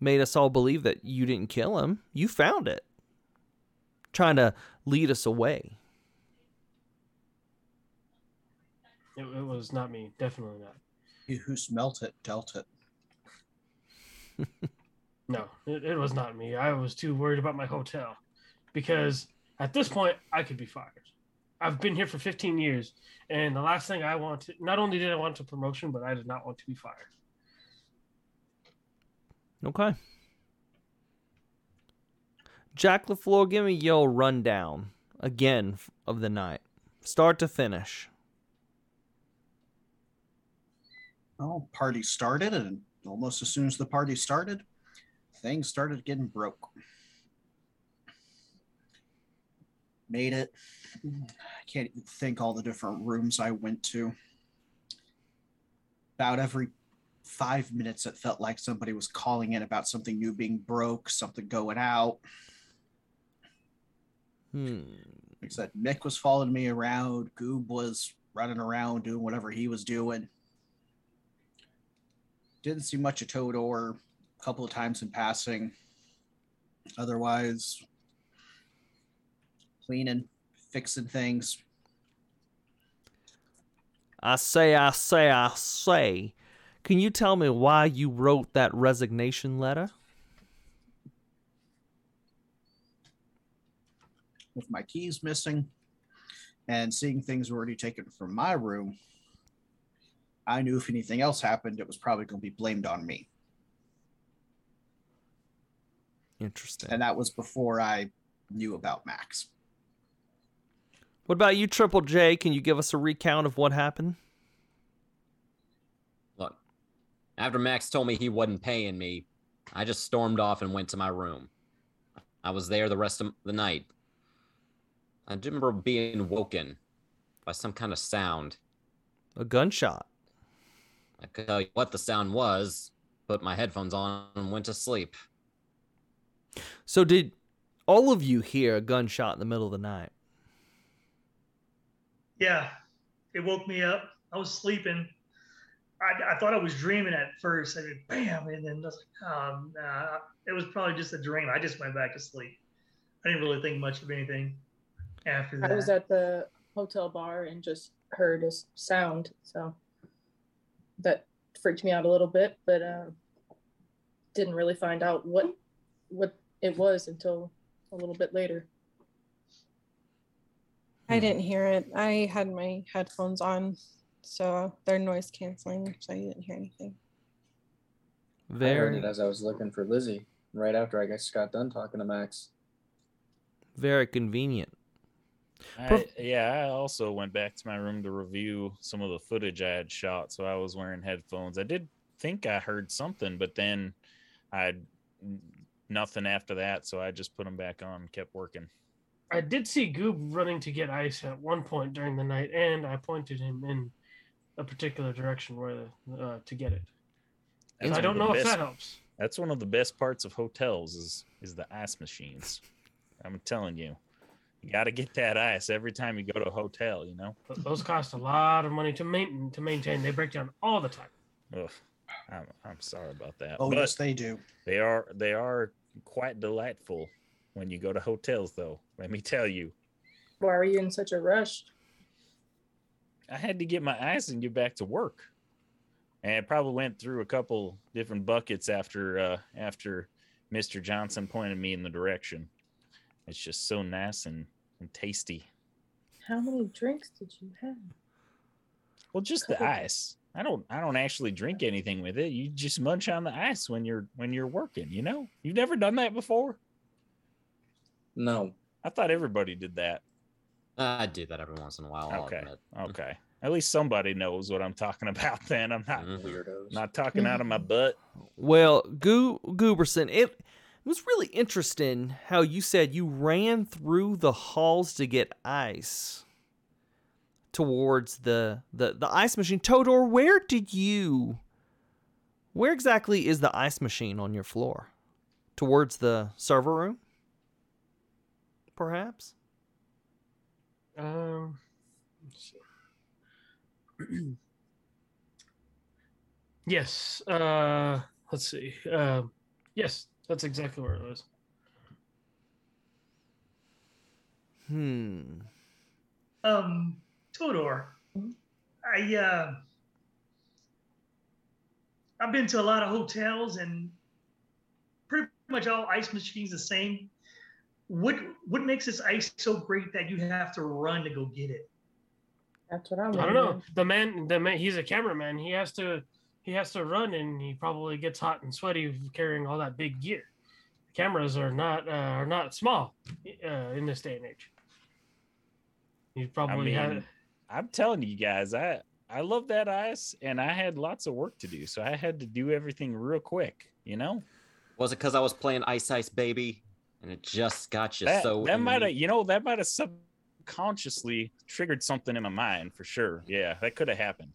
Made us all believe that you didn't kill him. You found it. Trying to lead us away. It, it was not me. Definitely not. He who smelt it dealt it. [LAUGHS] no, it, it was not me. I was too worried about my hotel because at this point I could be fired. I've been here for 15 years, and the last thing I wanted, not only did I want a promotion, but I did not want to be fired. Okay. Jack LaFleur, give me your rundown again of the night, start to finish. well, party started, and almost as soon as the party started, things started getting broke. Made it. I can't even think all the different rooms I went to. About every five minutes, it felt like somebody was calling in about something new being broke, something going out. Hmm. Like I said, Mick was following me around. Goob was running around doing whatever he was doing didn't see much of Todor a couple of times in passing. Otherwise, cleaning, fixing things. I say, I say, I say. Can you tell me why you wrote that resignation letter? With my keys missing and seeing things already taken from my room, I knew if anything else happened, it was probably going to be blamed on me. Interesting. And that was before I knew about Max. What about you, Triple J? Can you give us a recount of what happened? Look, after Max told me he wasn't paying me, I just stormed off and went to my room. I was there the rest of the night. I do remember being woken by some kind of sound. A gunshot. I could tell you what the sound was, put my headphones on, and went to sleep. So did all of you hear a gunshot in the middle of the night? Yeah, it woke me up. I was sleeping. I, I thought I was dreaming at first. I did bam, and then I was like, um, nah, it was probably just a dream. I just went back to sleep. I didn't really think much of anything after that. I was at the hotel bar and just heard a sound, so that freaked me out a little bit, but uh, didn't really find out what what it was until a little bit later. I didn't hear it. I had my headphones on, so they're noise canceling, so I didn't hear anything. I heard it as I was looking for Lizzie right after I guess got done talking to Max. very convenient. I, yeah, I also went back to my room to review some of the footage I had shot, so I was wearing headphones. I did think I heard something, but then I had nothing after that, so I just put them back on and kept working. I did see Goob running to get ice at one point during the night, and I pointed him in a particular direction where uh, to get it. I don't know if that helps. That's one of the best parts of hotels is is the ice machines. I'm telling you, you got to get that ice every time you go to a hotel. You know. Th- Those cost a lot of money to maintain. To maintain, they break down all the time. Ugh, I'm I'm sorry about that. Oh, but yes, they do. they are they are quite delightful when you go to hotels, though. Let me tell you, Why are you in such a rush? I had to get my ice and get back to work, and it probably went through a couple different buckets after uh, after Mister Johnson pointed me in the direction. It's just so nice and, and tasty. How many drinks did you have? Well, just the ice. I don't I don't actually drink anything with it. You just munch on the ice when you're when you're working, you know? You've never done that before? No, I thought everybody did that. I do that every once in a while. Okay. Okay. At least somebody knows what I'm talking [LAUGHS] about then. I'm not Mhm. weirdos. not talking out of my butt. Well, Goo Gooberson, it, it was really interesting how you said you ran through the halls to get ice towards the the, the ice machine. Todor, where did you where exactly is the ice machine on your floor? Towards the server room? Perhaps? Um, let's see. [CLEARS THROAT] yes. Uh, let's see. Uh, yes, that's exactly where it was. Hmm. Um, Todor, I uh, I've been to a lot of hotels and pretty much all ice machines the same. What what makes this ice so great that you have to run to go get it? That's what I'm. I don't know. The man, the man, he's a cameraman. He has to, he has to run, and he probably gets hot and sweaty carrying all that big gear. Cameras are not uh, are not small uh, in this day and age. He probably I had. Mean, I'm telling you guys, I I love that ice and I had lots of work to do. So I had to do everything real quick, you know? Was it because I was playing Ice Ice Baby, and it just got you that, so? that might have you know that might have subconsciously triggered something in my mind for sure yeah that could have happened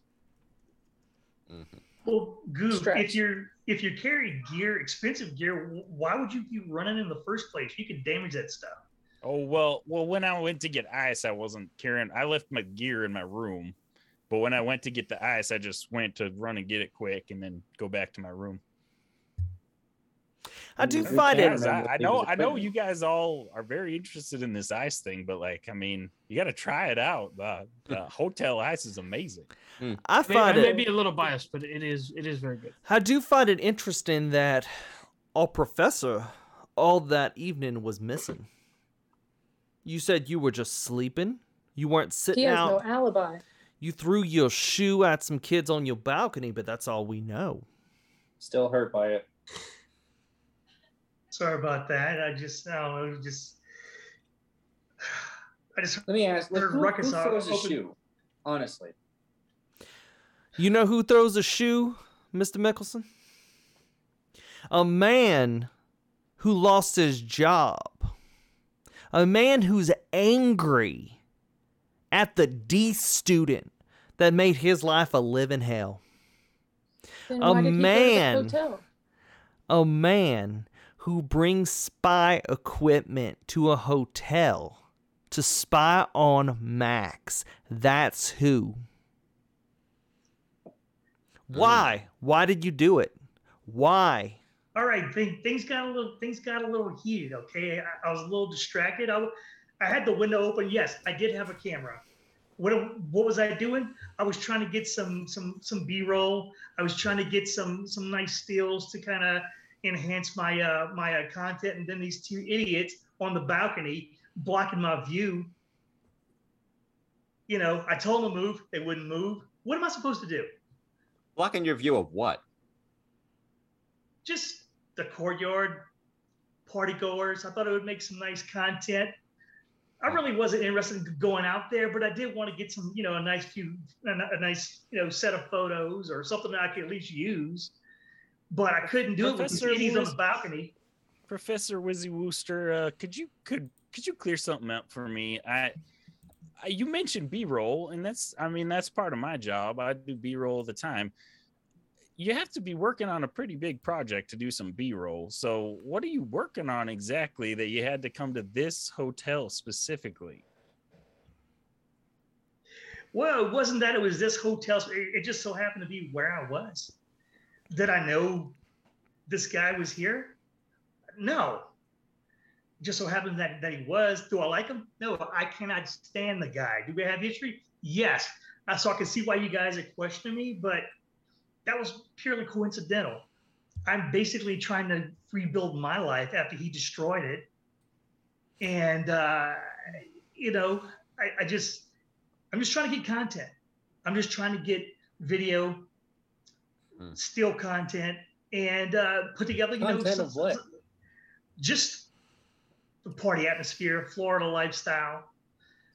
Mhm. Well, Goop, Stretch. if you're if you carry gear, expensive gear, why would you be running in the first place? You could damage that stuff. Oh well well when i went to get ice i wasn't carrying i left my gear in my room. But when i went to get the ice i just went to run and get it quick and then go back to my room. I do find it. I, I know i know you guys all are very interested in this ice thing but like i mean you got to try it out. The, the hmm. hotel ice is amazing. Hmm. I May- I find may it. be a little biased, but it is it is very good. I do find it interesting that our professor all that evening was missing. You said you were just sleeping. You weren't sitting He has out. no alibi. You threw your shoe at some kids on your balcony, but that's all we know. Still hurt by it. Sorry about that. I just I don't know, was just [SIGHS] I just Let me ask, like, Heard who, who ruckus out- throws a open- shoe? Honestly, You know who throws a shoe? Mr. Mickelson? A man who lost his job. A man who's angry at the D student that made his life a living hell. A why did he go to the man. A man who brings spy equipment to a hotel to spy on Max. That's who. Why? Why did you do it? Why? All right, thing, things got a little things got a little heated. Okay, I, I was a little distracted. I, I had the window open. Yes, I did have a camera. What what was I doing? I was trying to get some some some B-roll. I was trying to get some some nice stills to kind of enhance my uh, my uh, content. And then these two idiots on the balcony blocking my view. You know, I told them to move. They wouldn't move. What am I supposed to do? Blocking your view of what? just the courtyard party goers. I thought it would make some nice content. I really wasn't interested in going out there, but I did want to get some, you know, a nice few, a, a nice, you know, set of photos or something that I could at least use. But I couldn't do it with these Professor on the balcony. Professor Wizzy Wooster, uh, could you could could you clear something up for me? I, I you mentioned B-roll, and that's I mean that's part of my job. I do B-roll all the time. You have to be working on a pretty big project to do some B-roll. So what are you working on exactly that you had to come to this hotel specifically? Well, it wasn't that it was this hotel. It, just so happened to be where I was. Did I know this guy was here? No. Just so happened that, that he was. Do I like him? No, I cannot stand the guy. Do we have history? Yes. So I can see why you guys are questioning me, but that was purely coincidental. I'm basically trying to rebuild my life after he destroyed it. And, uh, you know, I, I just, I'm just trying to get content. I'm just trying to get video, Hmm. still content, and uh, put together, you know, some- of what? some- just the party atmosphere, Florida lifestyle.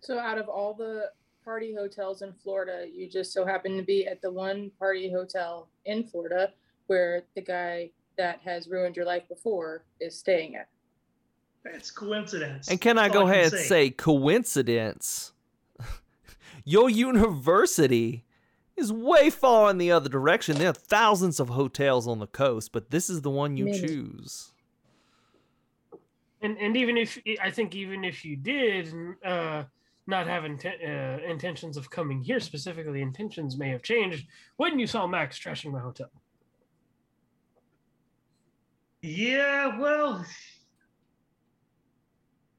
So out of all the party hotels in Florida, you just so happen to be at the one party hotel in Florida where the guy that has ruined your life before is staying at. That's coincidence. And can I That's go all ahead and say coincidence? [LAUGHS] Your university is way far in the other direction. There are thousands of hotels on the coast, but this is the one you Many. choose. And and even if I think even if you did uh, not have inten- uh, intentions of coming here specifically, intentions may have changed when you saw Max trashing my hotel. Yeah, well,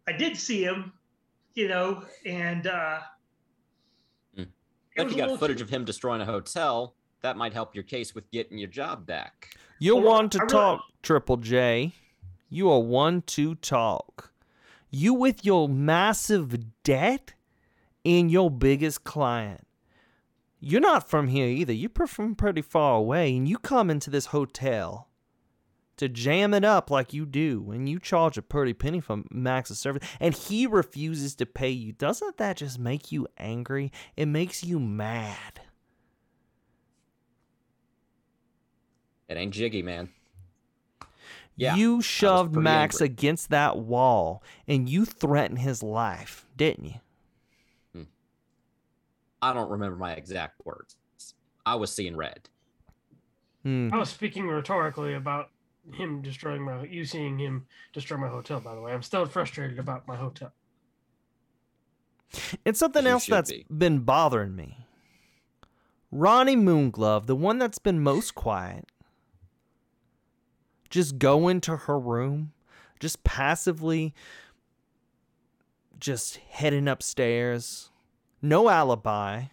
I did see him, you know, and uh, it If you got little- footage of him destroying a hotel, that might help your case with getting your job back. You're Well, one to I really- talk, Triple J. You are one to talk. You with your massive debt and your biggest client. You're not from here either. You're from pretty far away, and you come into this hotel to jam it up like you do, and you charge a pretty penny for Max's service, and he refuses to pay you. Doesn't that just make you angry? It makes you mad. It ain't jiggy, man. Yeah, you shoved Max angry. against that wall and you threatened his life, didn't you? I don't remember my exact words. I was seeing red. Hmm. I was speaking rhetorically about him destroying my you seeing him destroy my hotel. By the way, I'm still frustrated about my hotel. it's something You else should that's be. been bothering me. Ronnie Moonglove, the one that's been most quiet, just go into her room, just passively just heading upstairs. No alibi.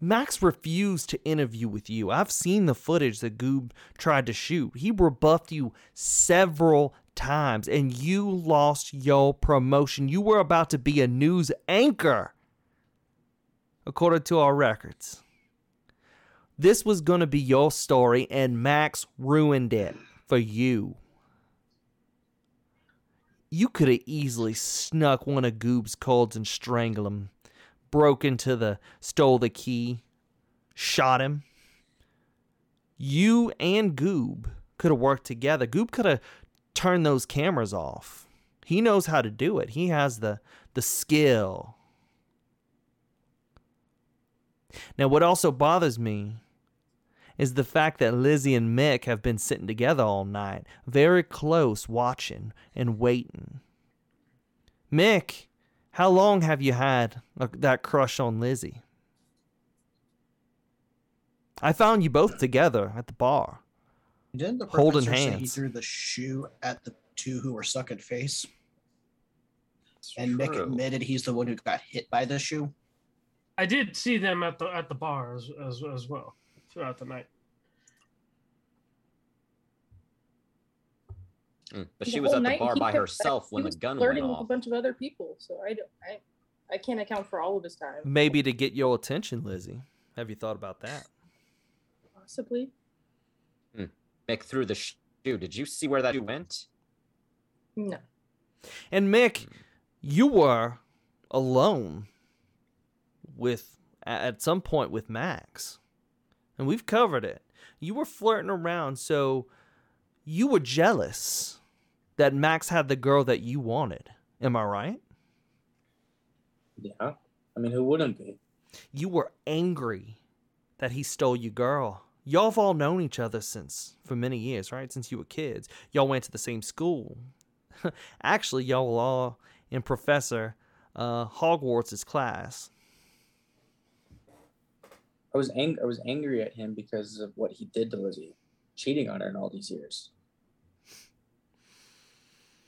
Max refused to interview with you. I've seen the footage that Goob tried to shoot. He rebuffed you several times and you lost your promotion. You were about to be a news anchor, according to our records. This was going to be your story, and Max ruined it for you. You could have easily snuck one of Goob's colds and strangled him, broke into the, stole the key, shot him. You and Goob could have worked together. Goob could have turned those cameras off. He knows how to do it. He has the the skill. Now, what also bothers me is the fact that Lizzie and Mick have been sitting together all night, very close, watching and waiting. Mick, how long have you had uh, that crush on Lizzie? I found you both together at the bar. Didn't the Holding professor say he threw the shoe at the two who were sucking face? And Mick admitted he's the one who got hit by the shoe. I did see them at the at the bar as as, as well throughout the night. Mm, But The she was at the bar by kept- herself he when the was gun went flirting with a off. bunch of other people, so I don't. I, I can't account for all of his time. Maybe to get your attention, Lizzie. Have you thought about that? Possibly. Mick threw the shoe. Did you see where that shoe went? No. And Mick, you were alone with at some point with Max. And we've covered it. You were flirting around, so you were jealous that Max had the girl that you wanted. Am I right? Yeah. I mean, who wouldn't be? You were angry that he stole your girl. Y'all have all known each other since for many years, right? Since you were kids. Y'all went to the same school. [LAUGHS] Actually, y'all were all in Professor uh, Hogwarts' class. I was ang- I was angry at him because of what he did to Lizzie, cheating on her in all these years.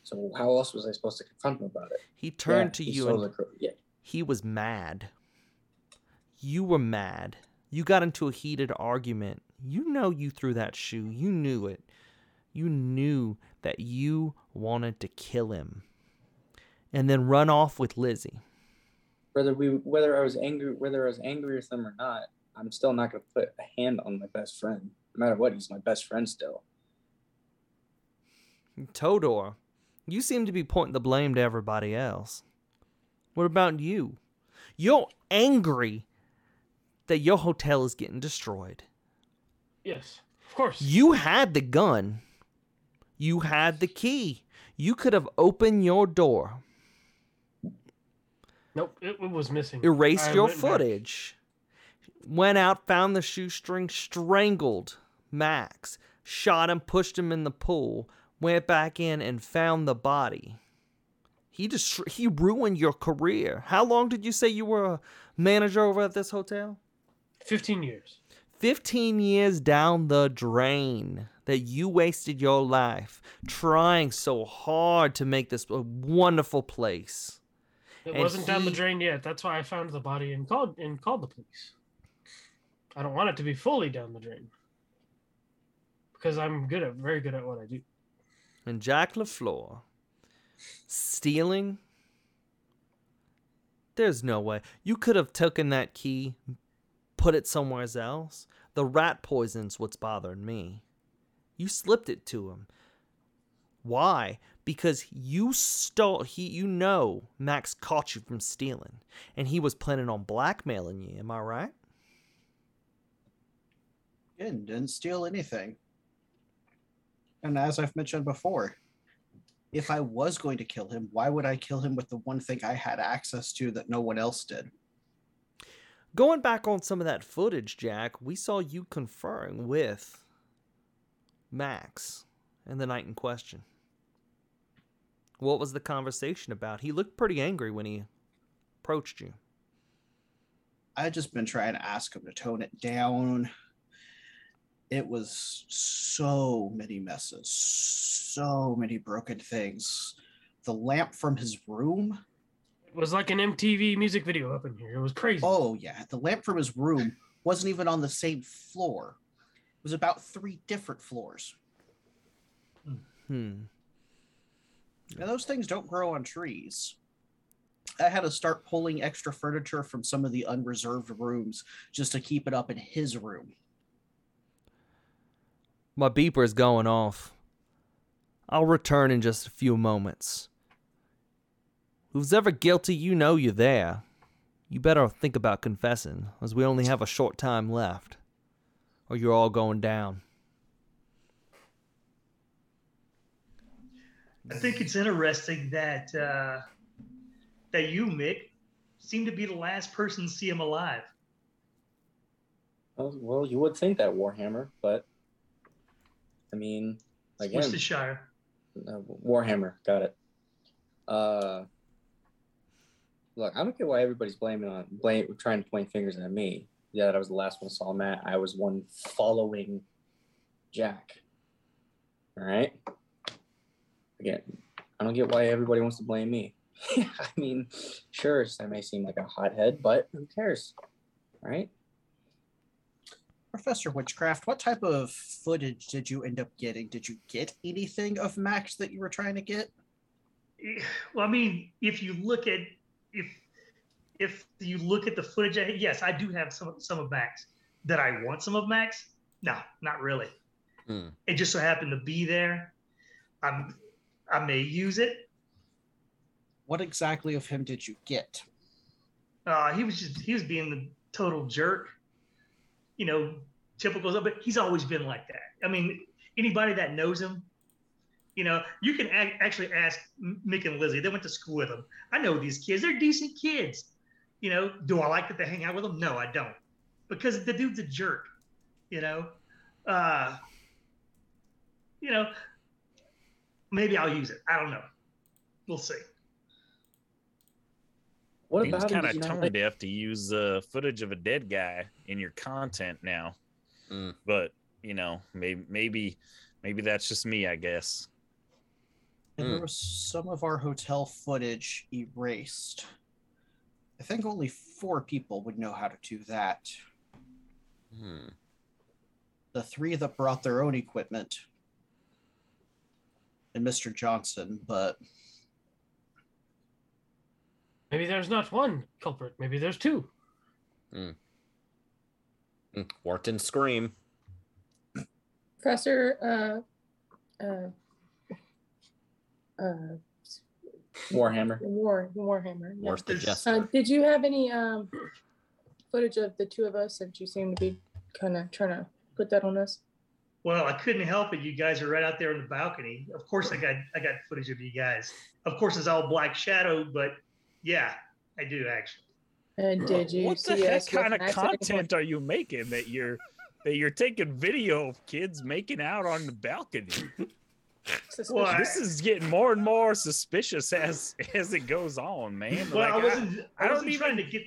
So how else was I supposed to confront him about it? He turned Yeah, to he you and yeah. he was mad. You were mad. You got into a heated argument. You know you threw that shoe. You knew it. You knew that you wanted to kill him and then run off with Lizzie. Whether we whether I was angry whether I was angry with him or not, I'm still not gonna put a hand on my best friend. No matter what, he's my best friend still. Todor, you seem to be pointing the blame to everybody else. What about you? You're angry that your hotel is getting destroyed. Yes, of course. You had the gun. You had the key. You could have opened your door, Nope, it, it was missing. erased I your footage. back. Went out, found the shoestring, strangled Max, shot him, pushed him in the pool, went back in and found the body. He just he ruined your career. How long did you say you were a manager over at this hotel? Fifteen years. 15 years down the drain that you wasted your life trying so hard to make this a wonderful place. It And wasn't down the drain yet. That's why I found the body and called and called the police. I don't want it to be fully down the drain because I'm good at very good at what I do. And Jack LaFleur stealing there's no way. You could have taken that key, put it somewhere else. The rat poison's what's bothering me. You slipped it to him. Why? Because you stole he you know Max caught you from stealing and he was planning on blackmailing you, am I right? Again, didn't steal anything. And as I've mentioned before, if I was going to kill him, why would I kill him with the one thing I had access to that no one else did? Going back on some of that footage, Jack, we saw you conferring with Max in the night in question. What was the conversation about? He looked pretty angry when he approached you. I had just been trying to ask him to tone it down. It was so many messes, so many broken things. The lamp from his room. It was like an MTV music video up in here. It was crazy. Oh, yeah. The lamp from his room wasn't even on the same floor, it was about three different floors. Hmm. And those things don't grow on trees. I had to start pulling extra furniture from some of the unreserved rooms just to keep it up in his room. My beeper is going off. I'll return in just a few moments. Who's ever guilty, you know you're there. You better think about confessing, as we only have a short time left. or you're all going down. I think it's interesting that uh, that you, Mick, seem to be the last person to see him alive. Well, well, you would think that Warhammer, but I mean, again, Worcestershire. uh, Warhammer, got it. Uh, look, I don't get why everybody's blaming on blame, trying to point fingers at me. Yeah, that I was the last one to saw Matt. I was one following Jack. All right. Again, I don't get why everybody wants to blame me. [LAUGHS] I mean, sure, I may seem like a hothead, but who cares? All right. Professor Witchcraft, what type of footage did you end up getting? Did you get anything of Max that you were trying to get? Well, I mean, if you look at if if you look at the footage, yes, I do have some some of Max. That I want some of Max? No, not really. Hmm. It just so happened to be there. I'm I may use it. What exactly of him did you get? Uh, he was just he was being the total jerk. You know, typical. But he's always been like that. I mean, anybody that knows him, you know, you can ac- actually ask Mick and Lizzie. They went to school with him. I know these kids. They're decent kids. You know, do I like that they hang out with him? No, I don't, because the dude's a jerk. You know, uh, you know, maybe I'll use it. I don't know. We'll see. What Seems about kind of tone like? deaf to use uh, footage of a dead guy in your content now. Mm. But you know, maybe maybe maybe that's just me, I guess. And Hmm. there was some of our hotel footage erased. I think only four people would know how to do that. Hmm. The three that brought their own equipment, and Mr. Johnson, but Maybe there's not one culprit. Maybe there's two. Mm, Wharton scream. Professor, uh, uh, uh, Warhammer. War Warhammer. yeah. Where's the jester? Uh, did you have any um footage of the two of us? Since you seem to be kind of trying to put that on us. Well, I couldn't help it. You guys are right out there on the balcony. Of course, I got I got footage of you guys. Of course, it's all black shadow, but yeah, I do actually. And did you what the see heck kind of Max at any point? content are you making that you're that you're taking video of kids making out on the balcony? Well, This is getting more and more suspicious as as it goes on, man. Well, Like, I I, wasn't. I, I don't wasn't trying to get.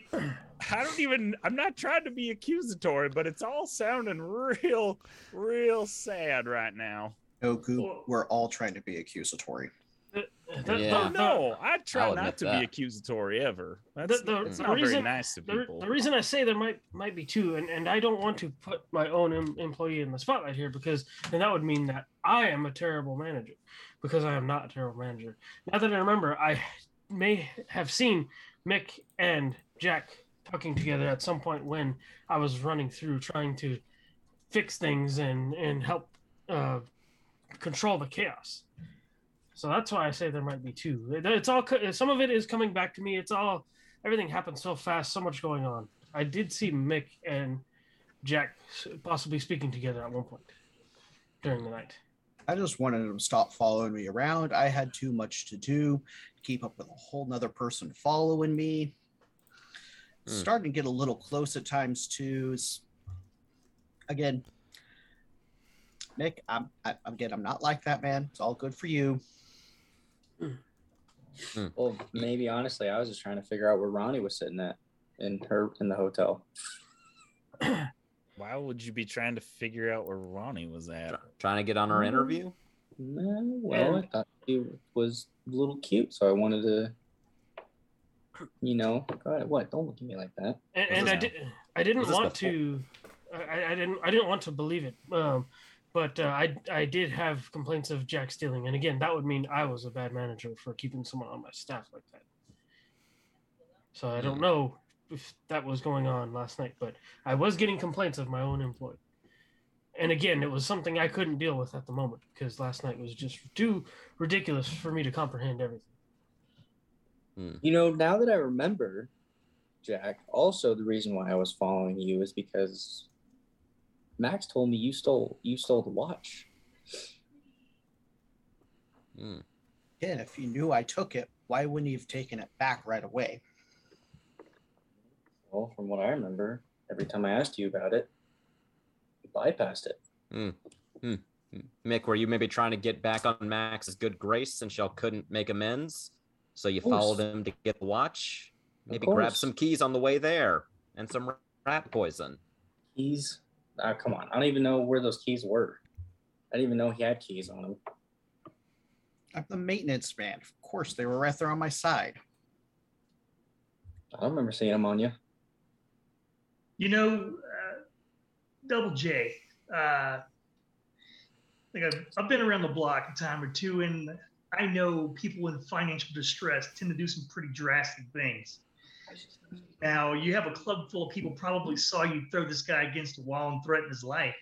I don't even. I'm not trying to be accusatory, but it's all sounding real, real sad right now. Goku, Well- we're all trying to be accusatory. The, the, Yeah. the- No, I try I'll not to that. be accusatory ever. That's, The- the- that's the not very reason- nice to the, people. the reason I say there might might be two, and, and I don't want to put my own em- employee in the spotlight here because then that would mean that I am a terrible manager because I am not a terrible manager. Now that I remember, I may have seen Mick and Jack talking together at some point when I was running through trying to fix things and and help uh, control the chaos. So that's why I say there might be two. It's all some of it is coming back to me. It's all everything happened so fast, so much going on. I did see Mick and Jack possibly speaking together at one point during the night. I just wanted him to stop following me around. I had too much to do, keep up with a whole nother person following me. Hmm. Starting to get a little close at times too. Again, Nick, I'm I, again, I'm not like that, man. It's all good for you. Well, maybe honestly, I was just trying to figure out where Ronnie was sitting at in her in the hotel. Why would you be trying to figure out where Ronnie was at? Trying to get on our Mm. interview? No, well, I thought he was a little cute, so I wanted to, you know, God, what? Don't look at me like that. And, and I now? did. I didn't want before? to. I, I didn't. I didn't want to believe it. Um, but uh, I I did have complaints of Jack stealing, and again, that would mean I was a bad manager for keeping someone on my staff like that. So I don't Hmm. know if that was going on last night, but I was getting complaints of my own employee. And again, it was something I couldn't deal with at the moment because last night was just too ridiculous for me to comprehend everything. You know, now that I remember, Jack, also the reason why I was following you is because Max told me you stole you stole the watch. Hmm. Again, if you knew I took it, why wouldn't you have taken it back right away? Well, from what I remember, every time I asked you about it, you bypassed it. Hmm. Hmm. Hmm. Mick, were you maybe trying to get back on Max's good grace since y'all couldn't make amends? So you followed him to get the watch? Maybe grab some keys on the way there and some rat poison. Keys? Ah, come on. I don't even know where those keys were. I didn't even know he had keys on him. I'm the maintenance man. Of course, they were right there on my side. I don't remember seeing them on you. You know, uh, Double J. Uh, like I've, I've been around the block a time or two, and I know people in financial distress tend to do some pretty drastic things. Now, you have a club full of people probably saw you throw this guy against a wall and threaten his life,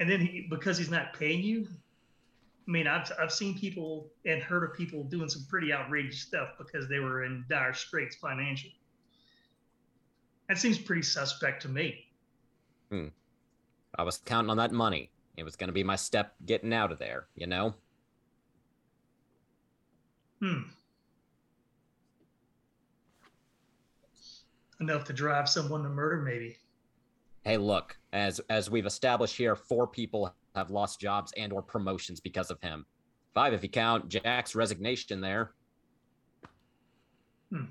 and then he, because he's not paying you. I mean, I've I've seen people and heard of people doing some pretty outrageous stuff because they were in dire straits financially. That seems pretty suspect to me. Hmm. I was counting on that money. It was going to be my step getting out of there, you know? Hmm. Enough to drive someone to murder, maybe. Hey, look, as as we've established here, four people have lost jobs and or promotions because of him. Five if you count Jack's resignation there. Hmm.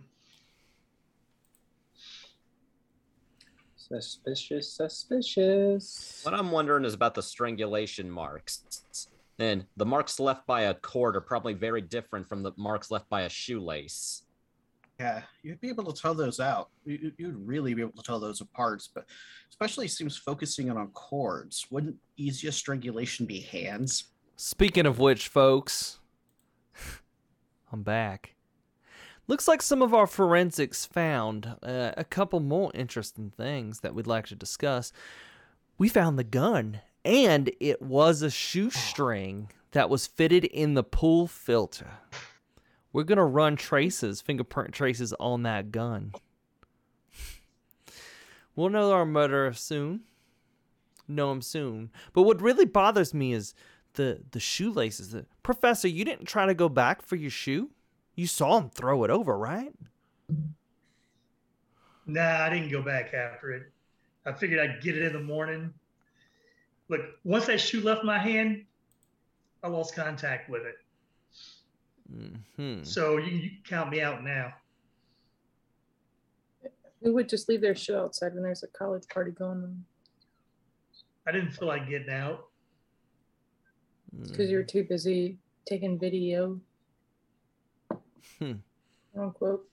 Suspicious, suspicious. What I'm wondering is about the strangulation marks. And the marks left by a cord are probably very different from the marks left by a shoelace. Yeah, you'd be able to tell those out. You- You'd really be able to tell those apart, but especially seems focusing in on cords. Wouldn't easiest strangulation be hands? Speaking of which, folks, [LAUGHS] I'm back. Looks like some of our forensics found uh, a couple more interesting things that we'd like to discuss. We found the gun, and it was a shoestring that was fitted in the pool filter. We're gonna run traces, fingerprint traces on that gun. We'll know our murderer soon. Know him soon. But what really bothers me is the the shoelaces. The, Professor, you didn't try to go back for your shoe. You saw him throw it over, right? Nah, I didn't go back after it. I figured I'd get it in the morning. Look, once that shoe left my hand, I lost contact with it. Hmm. So you, you can count me out now. Who would just leave their shoe outside when there's a college party going on? I didn't feel like getting out. Because you're too busy taking video. Hmm. Unquote.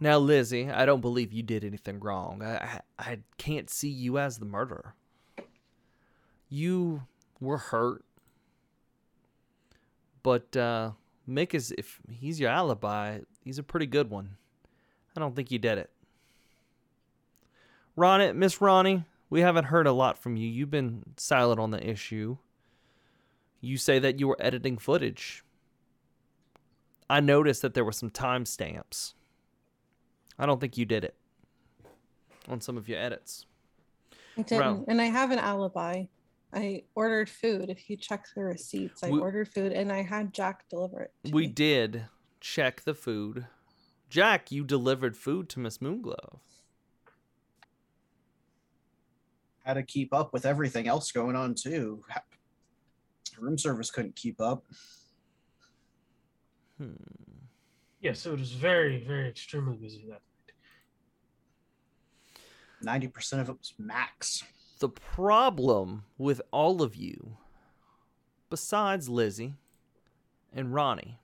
Now, Lizzie, I don't believe you did anything wrong. I, I I can't see you as the murderer. You were hurt, but uh, Mick is if he's your alibi, he's a pretty good one. I don't think you did it. Ronnie, Miss Ronnie, we haven't heard a lot from you. You've been silent on the issue. You say that you were editing footage. I noticed that there were some timestamps. I don't think you did it on some of your edits. I didn't, Ro- and I have an alibi. I ordered food. If you check the receipts, I We- ordered food and I had Jack deliver it. to We me. did check the food. Jack, you delivered food to Miss Moonglove. Had to keep up with everything else going on too. Room service couldn't keep up. Hmm. Yes, so it was very, very extremely busy that night. Ninety percent of it was max. The problem with all of you, besides Lizzie and Ronnie,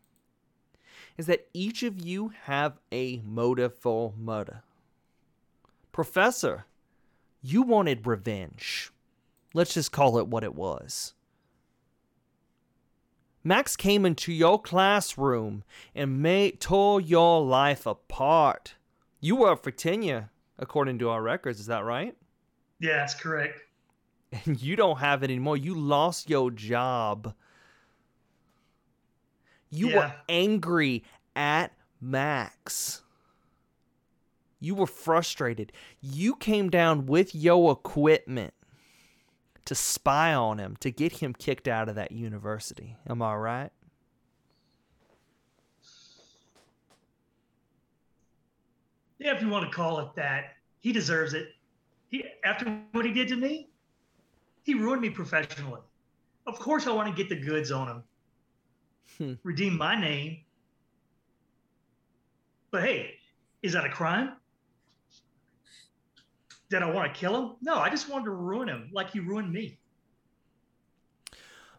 is that each of you have a motive for murder. Professor, you wanted revenge. Let's just call it what it was. Max came into your classroom and tore your life apart. You were for tenure, according to our records. Is that right? Yeah, that's correct. and you don't have it anymore. You lost your job. You were angry at Max. You were frustrated. You came down with your equipment to spy on him to get him kicked out of that university. Am I right? Yeah, if you want to call it that, he deserves it. He after what he did to me, he ruined me professionally. Of course, I want to get the goods on him, Hmm. redeem my name. But hey, is that a crime? Did I want to kill him? No, I just wanted to ruin him like he ruined me.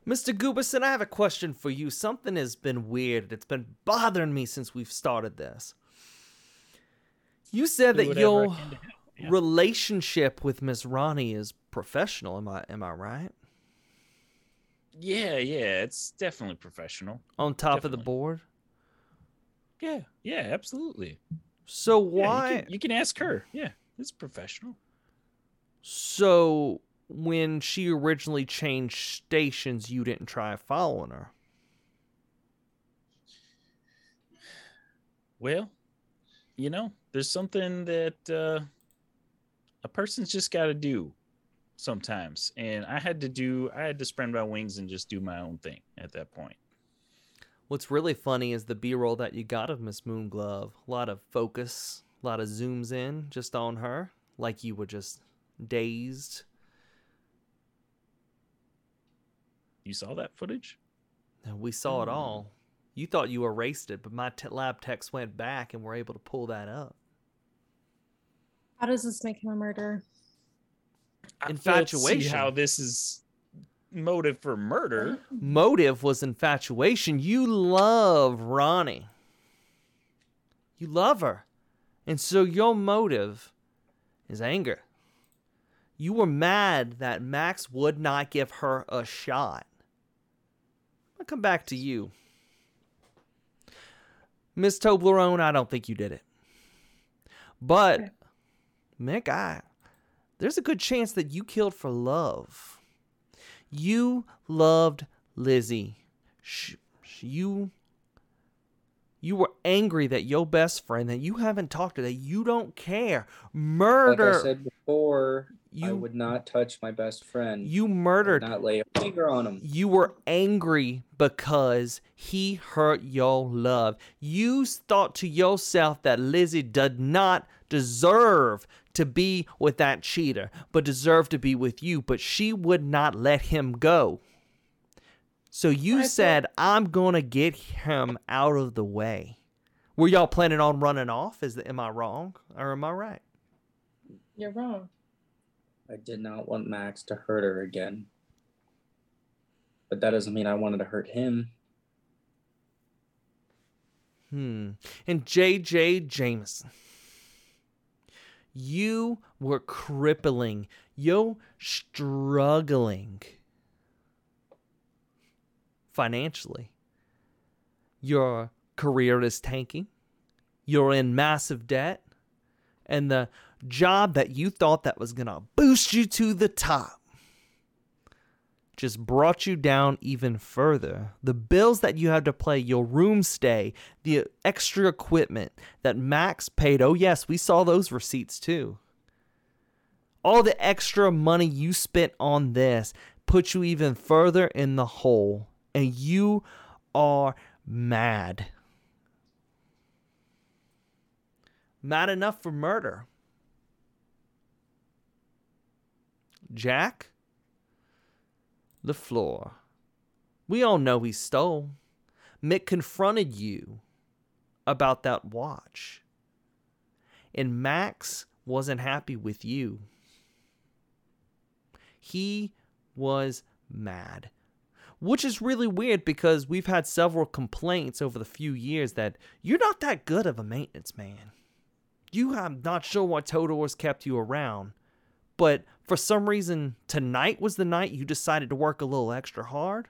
Mr. Gooberson, I have a question for you. Something has been weird. It's been bothering me since we've started this. You said Do that whatever I your can to help. Yeah. relationship with Miss Ronnie is professional. Am I am I right? Yeah, yeah, it's definitely professional. On top of the board. Yeah, yeah, absolutely. So Yeah, you why? can- you, can, ask her. Yeah, it's professional. So when she originally changed stations, you didn't try following her. Well, you know, there's something that uh, a person's just got to do sometimes, and I had to do. I had to spread my wings and just do my own thing at that point. What's really funny is the B-roll that you got of Miss Moonglove. A lot of focus, a lot of zooms in just on her, like you were just dazed. You saw that footage? And we saw it hmm. all. You thought you erased it, but my te- lab techs went back and were able to pull that up. How does this make him a murderer? Infatuation. See how this is motive for murder? Motive was infatuation. You love Ronnie. You love her. And so your motive is anger. You were mad that Max would not give her a shot. I'll come back to you. Miss Toblerone, I don't think you did it. But, Mick, I, there's a good chance that you killed for love. You loved Lizzie. Sh- sh- you you were angry that your best friend that you haven't talked to that you don't care murder. Like I said before, I you would not touch my best friend. you I murdered not lay a finger on him. you were angry because he hurt your love. You thought to yourself that Lizzie did not deserve to be with that cheater, but deserved to be with you, but she would not let him go. So you I thought- said, I'm going to get him out of the way. Were y'all planning on running off? Is the, am I wrong or am I right? You're wrong. I did not want Max to hurt her again. But that doesn't mean I wanted to hurt him. Hmm. And J.J. Jameson, you were crippling. You're struggling financially. Your career is tanking. You're in massive debt. And the job that you thought that was going to boost you to the top just brought you down even further. The bills that you had to pay, your room stay, the extra equipment that Max paid. Oh, yes, we saw those receipts too. All the extra money you spent on this put you even further in the hole, and you are mad. Mad enough for murder. Jack? The floor. We all know he stole. Mick confronted you about that watch. And Max wasn't happy with you. He was mad. Which is really weird because we've had several complaints over the few years that you're not that good of a maintenance man. You I'm not sure why Todor's kept you around, but for some reason tonight was the night you decided to work a little extra hard.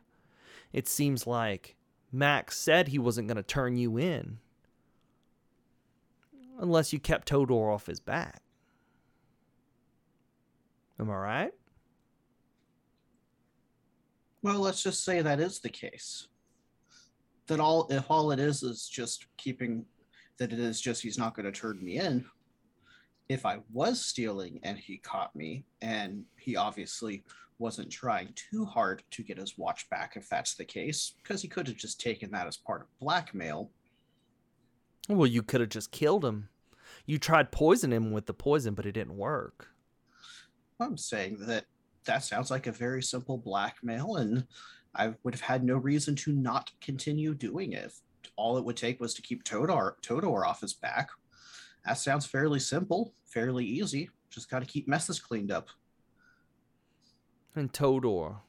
It seems like Max said he wasn't going to turn you in unless you kept Todor off his back. Am I right? Well, let's just say that is the case. That all if all it is is just keeping that it is just he's not going to turn me in. If I was stealing and he caught me, and he obviously wasn't trying too hard to get his watch back, if that's the case, because he could have just taken that as part of blackmail. Well, you could have just killed him. You tried poisoning him with the poison, but it didn't work. I'm saying that that sounds like a very simple blackmail, and I would have had no reason to not continue doing it. All it would take was to keep Todor, Todor off his back. That sounds fairly simple, fairly easy. Just got to keep messes cleaned up. And Todor,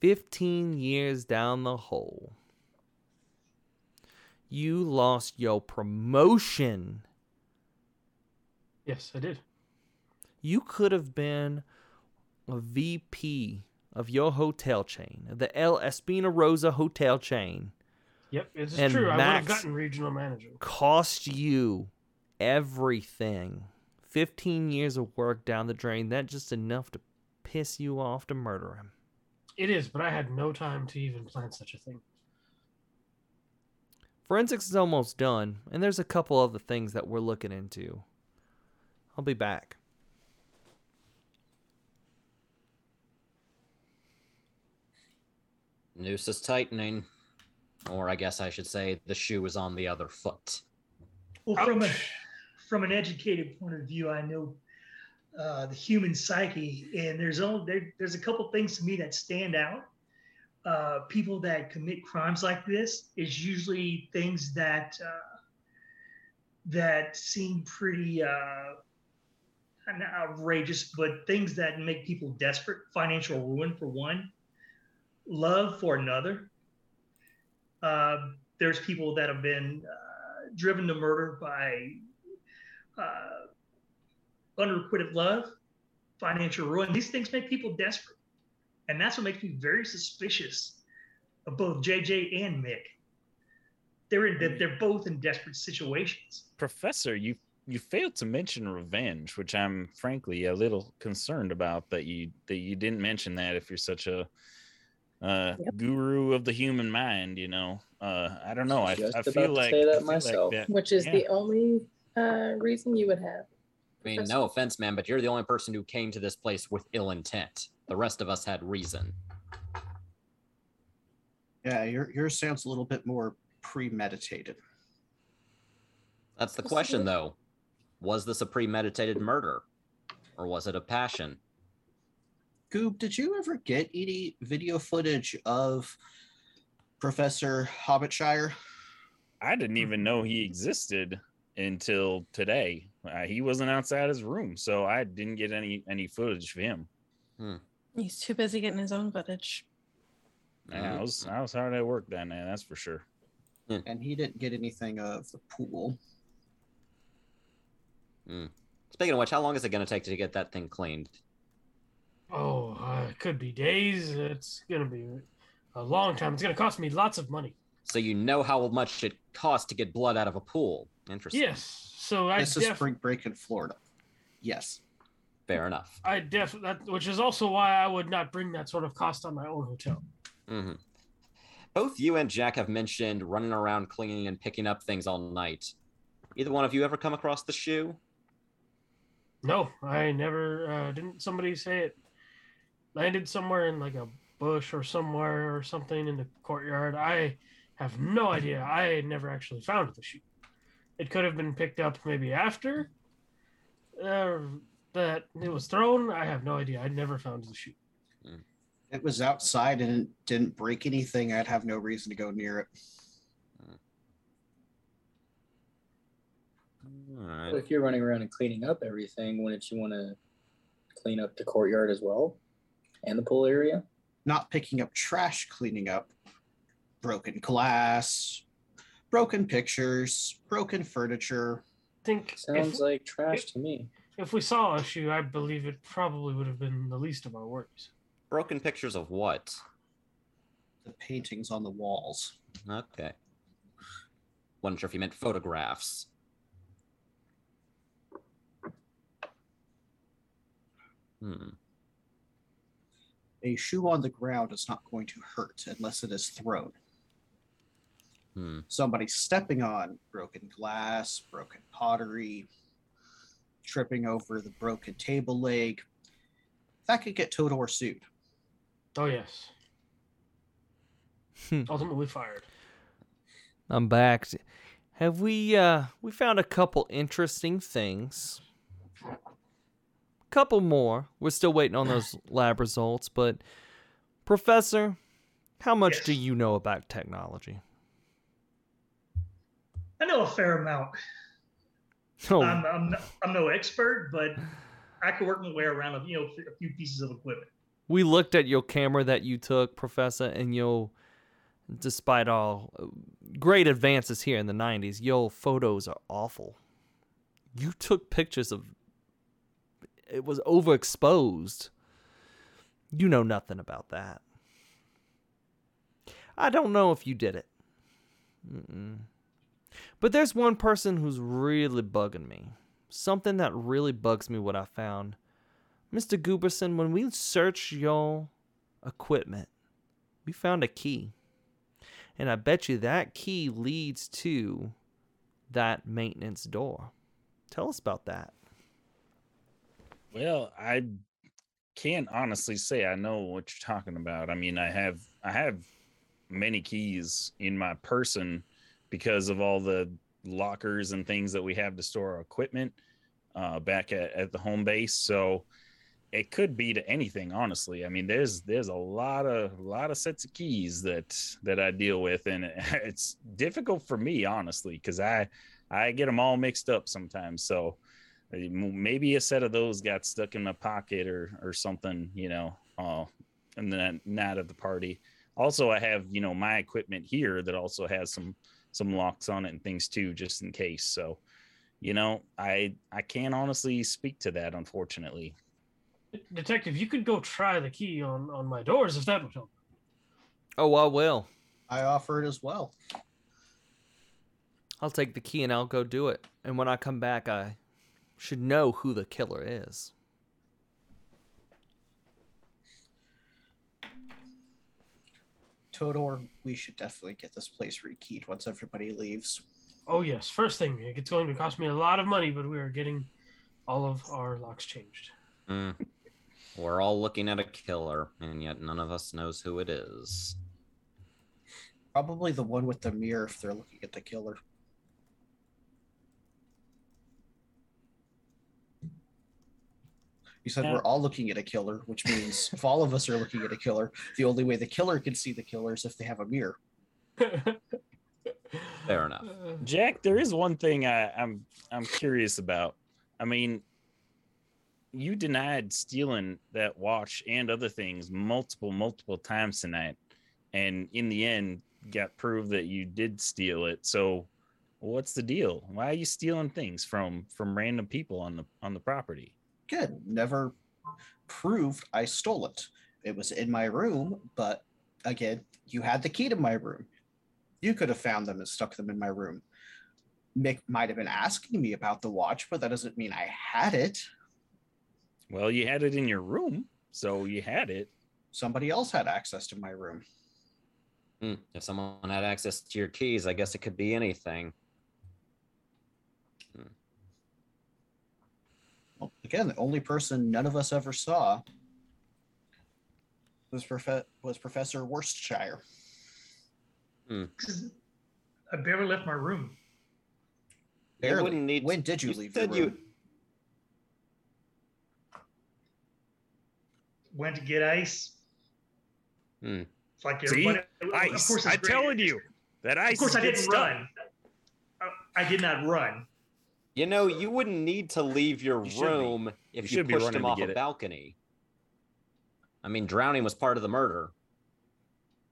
15 years down the hole, you lost your promotion. Yes, I did. You could have been a VP of your hotel chain, the El Espina Rosa hotel chain. Yep, it's And true. I would have Max- gotten regional manager. Cost you everything. 15 years of work down the drain. That just enough to piss you off to murder him. It is, but I had no time to even plan such a thing. Forensics is almost done, and there's a couple other things that we're looking into. I'll be back. Noose is tightening. Or I guess I should say the shoe is on the other foot. Well, from a Ouch. From an educated point of view, I know uh, the human psyche, and there's only there, there's a couple things to me that stand out. Uh, people that commit crimes like this is usually things that uh, that seem pretty uh, outrageous, but things that make people desperate. Financial ruin for one, love for another. Uh, there's people that have been uh, driven to murder by uh, unrequited love, financial ruin. These things make people desperate. And that's what makes me very suspicious of both JJ and Mick. They're in, they're both in desperate situations. Professor, you you failed to mention revenge, which I'm frankly a little concerned about that you that you didn't mention that if you're such a uh, Yep. guru of the human mind, you know. Uh, I don't know. I, Just I feel like say that I feel like myself. that- which is Yeah. the only uh, reason you would have. I mean, no offense, man, but you're the only person who came to this place with ill intent. The rest of us had reason. Yeah, your yours sounds a little bit more premeditated. That's the Just question, a- though. Was this a premeditated murder? Or was it a passion? Goob, did you ever get any video footage of Professor Hobbitshire? I didn't even know he existed until today. Uh, he wasn't outside his room, so I didn't get any any footage of him. He's too busy getting his own footage. Yeah, I was I was hard at work that night, that's for sure. And he didn't get anything of the pool. Speaking of which, how long is it going to take to get that thing cleaned? Oh, uh, it could be days. It's gonna be a long time. It's gonna cost me lots of money. So you know how much it costs to get blood out of a pool. Interesting. Yes. So I this is spring break in Florida. Yes. Fair enough. I def that, which is also why I would not bring that sort of cost on my own hotel. hmm Both you and Jack have mentioned running around cleaning and picking up things all night. Either one of you ever come across the shoe? No, I never uh, didn't. Somebody say it landed somewhere in like a bush or somewhere or something in the courtyard. I have no idea. I never actually found the shoe. It could have been picked up maybe after uh, that it was thrown. I have no idea. I never found the shoe. It was outside and it didn't break anything. I'd have no reason to go near it. All Well, right. if you're running around and cleaning up everything, wouldn't you want to clean up the courtyard as well and the pool area? Not picking up trash, cleaning up broken glass, broken pictures, broken furniture. I think Sounds if, like trash to me. if we saw a shoe, I believe it probably would have been the least of our worries. Broken pictures of what? The paintings on the walls. Okay. Wasn't sure if you meant photographs. Hmm. A shoe on the ground is not going to hurt unless it is thrown. Hmm. Somebody stepping on broken glass, broken pottery, tripping over the broken table leg. That could get Todor sued. Oh yes. Hmm. Ultimately fired. I'm back. Have we uh we found a couple interesting things. Couple more. We're still waiting on those [SIGHS] lab results, but Professor, how much Yes. do you know about technology? I know a fair amount. Oh, I'm, I'm, no, I'm no expert, but I can work my way around a, you know, a few pieces of equipment. we looked at your camera that you took, Professor, and your despite all great advances here in the 90s, your photos are awful. You took pictures of it was overexposed. You know nothing about that. I don't know if you did it. Mm-mm. But there's one person who's really bugging me. Something that really bugs me what I found. Mr. Gooberson, when we searched your equipment, we found a key. And I bet you that key leads to that maintenance door. Tell us about that. Well, I can't honestly say I know what you're talking about. I mean, I have I have many keys in my person because of all the lockers and things that we have to store our equipment uh, back at, at the home base. So it could be to anything, honestly. I mean, there's there's a lot of lot of sets of keys that that I deal with, and [LAUGHS] it's difficult for me, honestly, because I I get them all mixed up sometimes. So uh, maybe a set of those got stuck in my pocket or or something, you know, uh, and then not at the party. Also, I have you know my equipment here that also has some some locks on it and things too, just in case. So, you know, I I can't honestly speak to that, unfortunately. Detective, you could go try the key on on my doors if that would help. Oh, I will. I offer it as well. I'll take the key and I'll go do it. And when I come back, I should know who the killer is. Todor, we should definitely get this place rekeyed once everybody leaves. Oh yes, first thing, it's going to cost me a lot of money, but we are getting all of our locks changed. Mm. We're all looking at a killer, and yet none of us knows who it is. Probably the one with the mirror if they're looking at the killer. You said Yeah. we're all looking at a killer, which means if all of us are looking at a killer, the only way the killer can see the killer is if they have a mirror. [LAUGHS] Fair enough. Jack, there is one thing I, I'm I'm curious about. I mean, you denied stealing that watch and other things multiple, multiple times tonight, and in the end, got proved that you did steal it. So, what's the deal? Why are you stealing things from from random people on the on the property? Again, never proved I stole it. It was in my room, but again, you had the key to my room. You could have found them and stuck them in my room. Mick might have been asking me about the watch, but that doesn't mean I had it. Well, you had it in your room, so you had it. Somebody else had access to my room. Hmm, If someone had access to your keys, I guess it could be anything. Again, the only person none of us ever saw was, Profe- was Professor Worstshire. 'Cause I barely left my room. You Barely. wouldn't need. When did you, leave the said room? Went to get ice. Hmm. It's like See? everybody. of course, I'm great. telling you that ice. Of course, I didn't stuck. run. I, I did not run. You know, you wouldn't need to leave your You should be. room if You you, pushed him off a it. balcony. I mean, drowning was part of the murder.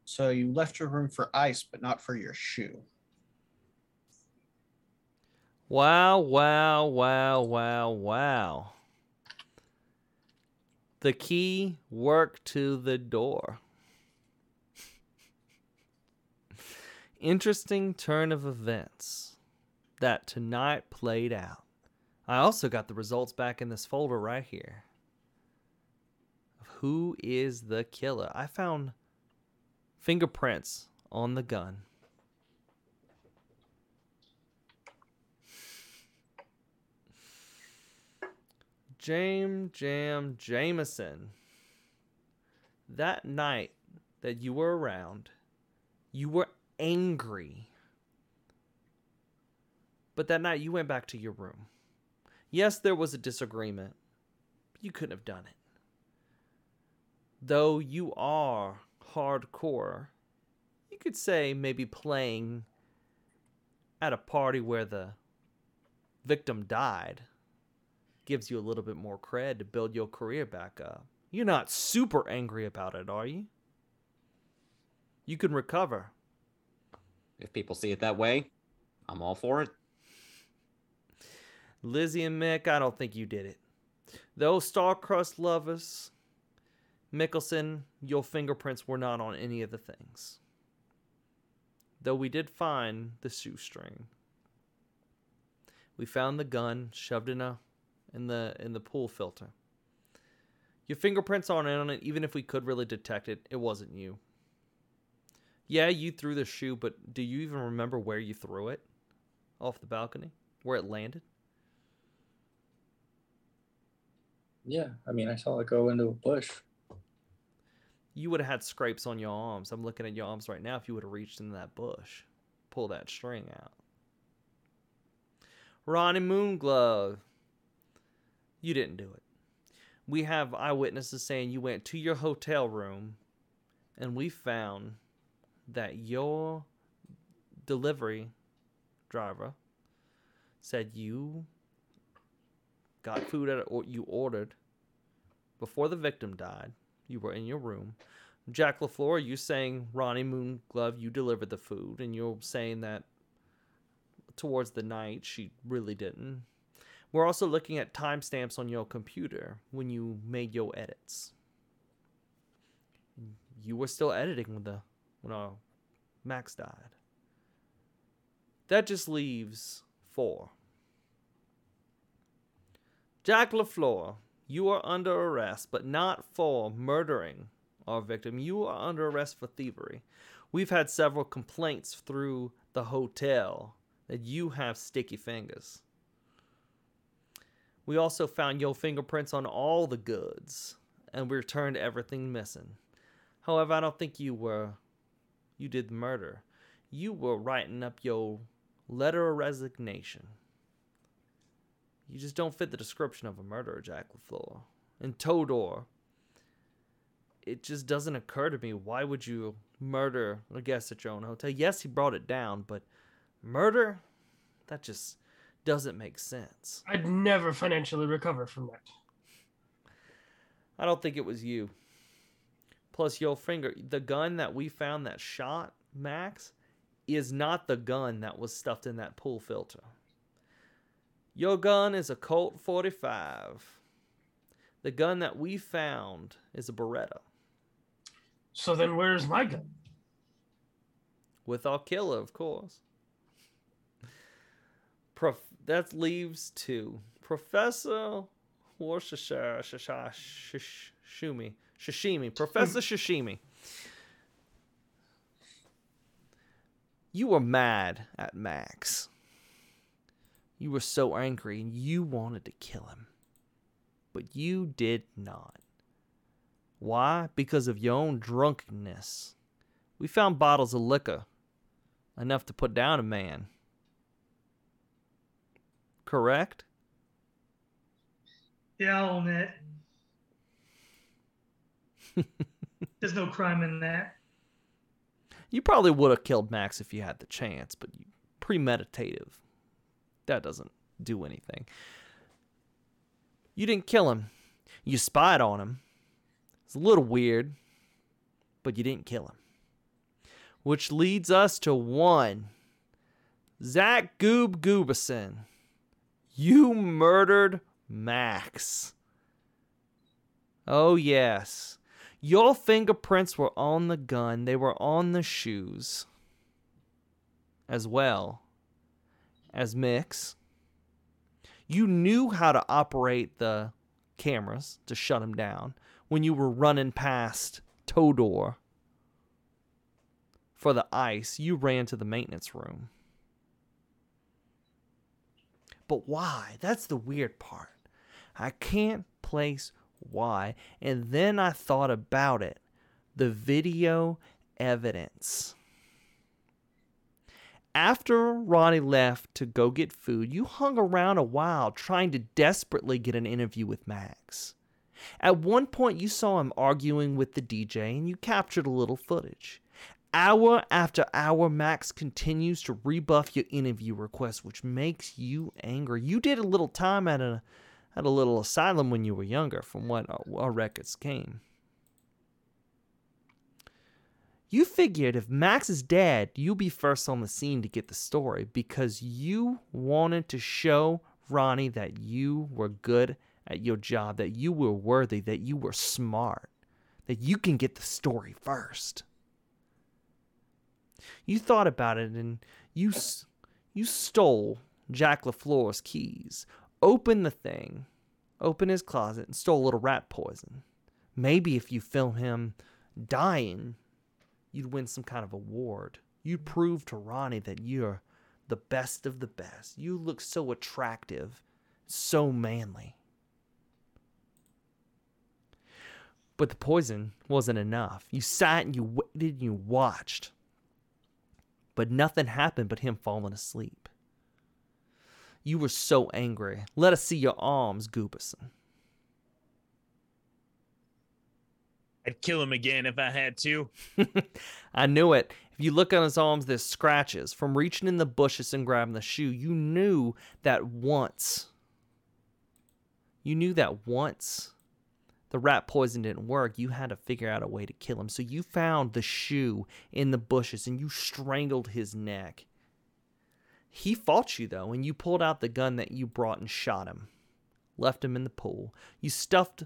So you left your room for ice, but not for your shoe. Wow, wow, wow, wow, wow. The key worked to the door. [LAUGHS] Interesting turn of events that tonight played out. I also got the results back in this folder right here. Who is the killer? I found fingerprints on the gun. Jam Jam Jameson. That night that you were around, you were angry. But that night you went back to your room. Yes, there was a disagreement. But you couldn't have done it. Though you are hardcore, you could say maybe playing at a party where the victim died gives you a little bit more cred to build your career back up. You're not super angry about it, are you? You can recover. If people see it that way, I'm all for it. Lizzie and Mick, I don't think you did it. Those Starcrust lovers, Mickelson, your fingerprints were not on any of the things. Though we did find the shoestring. We found the gun shoved in a in the in the pool filter. Your fingerprints aren't on it, even if we could really detect it, it wasn't you. Yeah, you threw the shoe, but do you even remember where you threw it? Off the balcony? Where it landed? Yeah, I mean, I saw it go into a bush. You would have had scrapes on your arms. I'm looking at your arms right now if you would have reached into that bush. Pull that string out. Ronnie Moonglove. You didn't do it. We have eyewitnesses saying you went to your hotel room and we found that your delivery driver said you got food at or you ordered before the victim died. You were in your room. Jack LaFleur, you saying Ronnie Moonglove, you delivered the food, and you're saying that towards the night she really didn't. We're also looking at timestamps on your computer when you made your edits. You were still editing when the when our Max died. That just leaves four. Jack LaFleur, you are under arrest, but not for murdering our victim. You are under arrest for thievery. We've had several complaints through the hotel that you have sticky fingers. We also found your fingerprints on all the goods, and we returned everything missing. However, I don't think you were you did the murder. You were writing up your letter of resignation. You just don't fit the description of a murderer, Jack LaFleur. And Todor, it just doesn't occur to me. Why would you murder a guest at your own hotel? Yes, he brought it down, but murder? That just doesn't make sense. I'd never financially recover from that. I don't think it was you. Plus, your finger, the gun that we found that shot Max is not the gun that was stuffed in that pool filter. Your gun is a Colt 45. The gun that we found is a Beretta So then where's my gun? with our killer, of course. Prof- that leaves two. Professor Worcestershire Shishimi. Shishimi. Professor hmm. Shishimi. You were mad at Max. You were so angry and you wanted to kill him. But you did not. Why? Because of your own drunkenness. We found bottles of liquor, enough to put down a man. Correct? Yeah, I'll own it. [LAUGHS] There's no crime in that. You probably would have killed Max if you had the chance, but you premeditative. That doesn't do anything. You didn't kill him. You spied on him. It's a little weird, but you didn't kill him. Which leads us to one. Zach Goob Gooberson. You murdered Max. Oh, yes. Your fingerprints were on the gun, they were on the shoes as well as Mix. You knew how to operate the cameras to shut them down when you were running past Todor for the ice. You ran to the maintenance room. But why? That's the weird part. I can't place why. And then I thought about it the video evidence. After Ronnie left to go get food, you hung around a while trying to desperately get an interview with Max. At one point, you saw him arguing with the DJ and you captured a little footage. Hour after hour, Max continues to rebuff your interview request, which makes you angry. You did a little time at a at a little asylum when you were younger, from what uh, our, our records came. You figured if Max is dead, you'll be first on the scene to get the story because you wanted to show Ronnie that you were good at your job, that you were worthy, that you were smart, that you can get the story first. You thought about it and you you stole Jack LaFleur's keys, opened the thing, opened his closet and stole a little rat poison. Maybe if you film him dying, you'd win some kind of award. You'd prove to Ronnie that you're the best of the best. You look so attractive, so manly. But the poison wasn't enough. You sat and you waited and you watched. But nothing happened but him falling asleep. You were so angry. Let us see your arms, Gooberson. I'd kill him again if I had to. [LAUGHS] I knew it. If you look on his arms, there's scratches from reaching in the bushes and grabbing the shoe. You knew that once. You knew that once the rat poison didn't work, you had to figure out a way to kill him. So you found the shoe in the bushes and you strangled his neck. He fought you though, and you pulled out the gun that you brought and shot him. Left him in the pool. You stuffed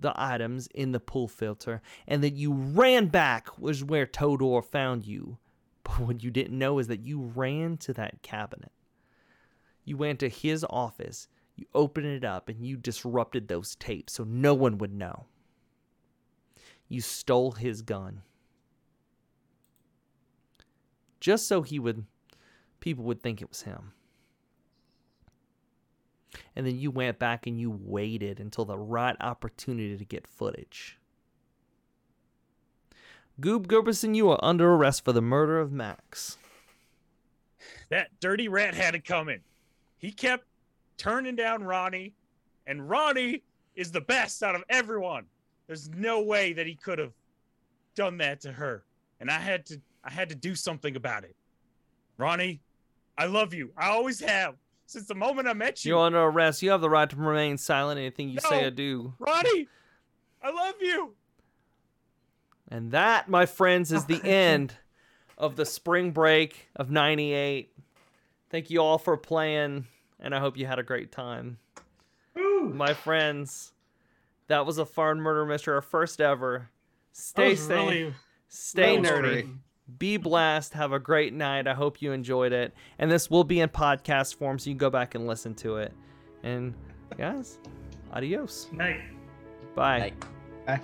the items in the pool filter, and that you ran back was where Todor found you. [LAUGHS] But what you didn't know is that you ran to that cabinet. You went to his office you opened it up and you disrupted those tapes so no one would know. You stole his gun. Just so he would people would think it was him. And then you went back and you waited until the right opportunity to get footage. Goob Gerberson, you are under arrest for the murder of Max. That dirty rat had it coming. He kept turning down Ronnie, and Ronnie is the best out of everyone. There's no way that he could have done that to her, and I had to I had to do something about it. Ronnie, I love you. I always have since the moment I met you. You're under arrest. You have the right to remain silent. Anything you No. say or do. Ronnie, I love you. And that, my friends, is the [LAUGHS] end of the spring break of 98. Thank you all for playing, and I hope you had a great time. My friends, that was a fun murder mystery, our first ever. Stay safe, really- stay that nerdy, great. Be blessed, have a great night. I hope you enjoyed it. And this will be in podcast form, so you can go back and listen to it. And guys, adios. Night. Bye. Like, Bye.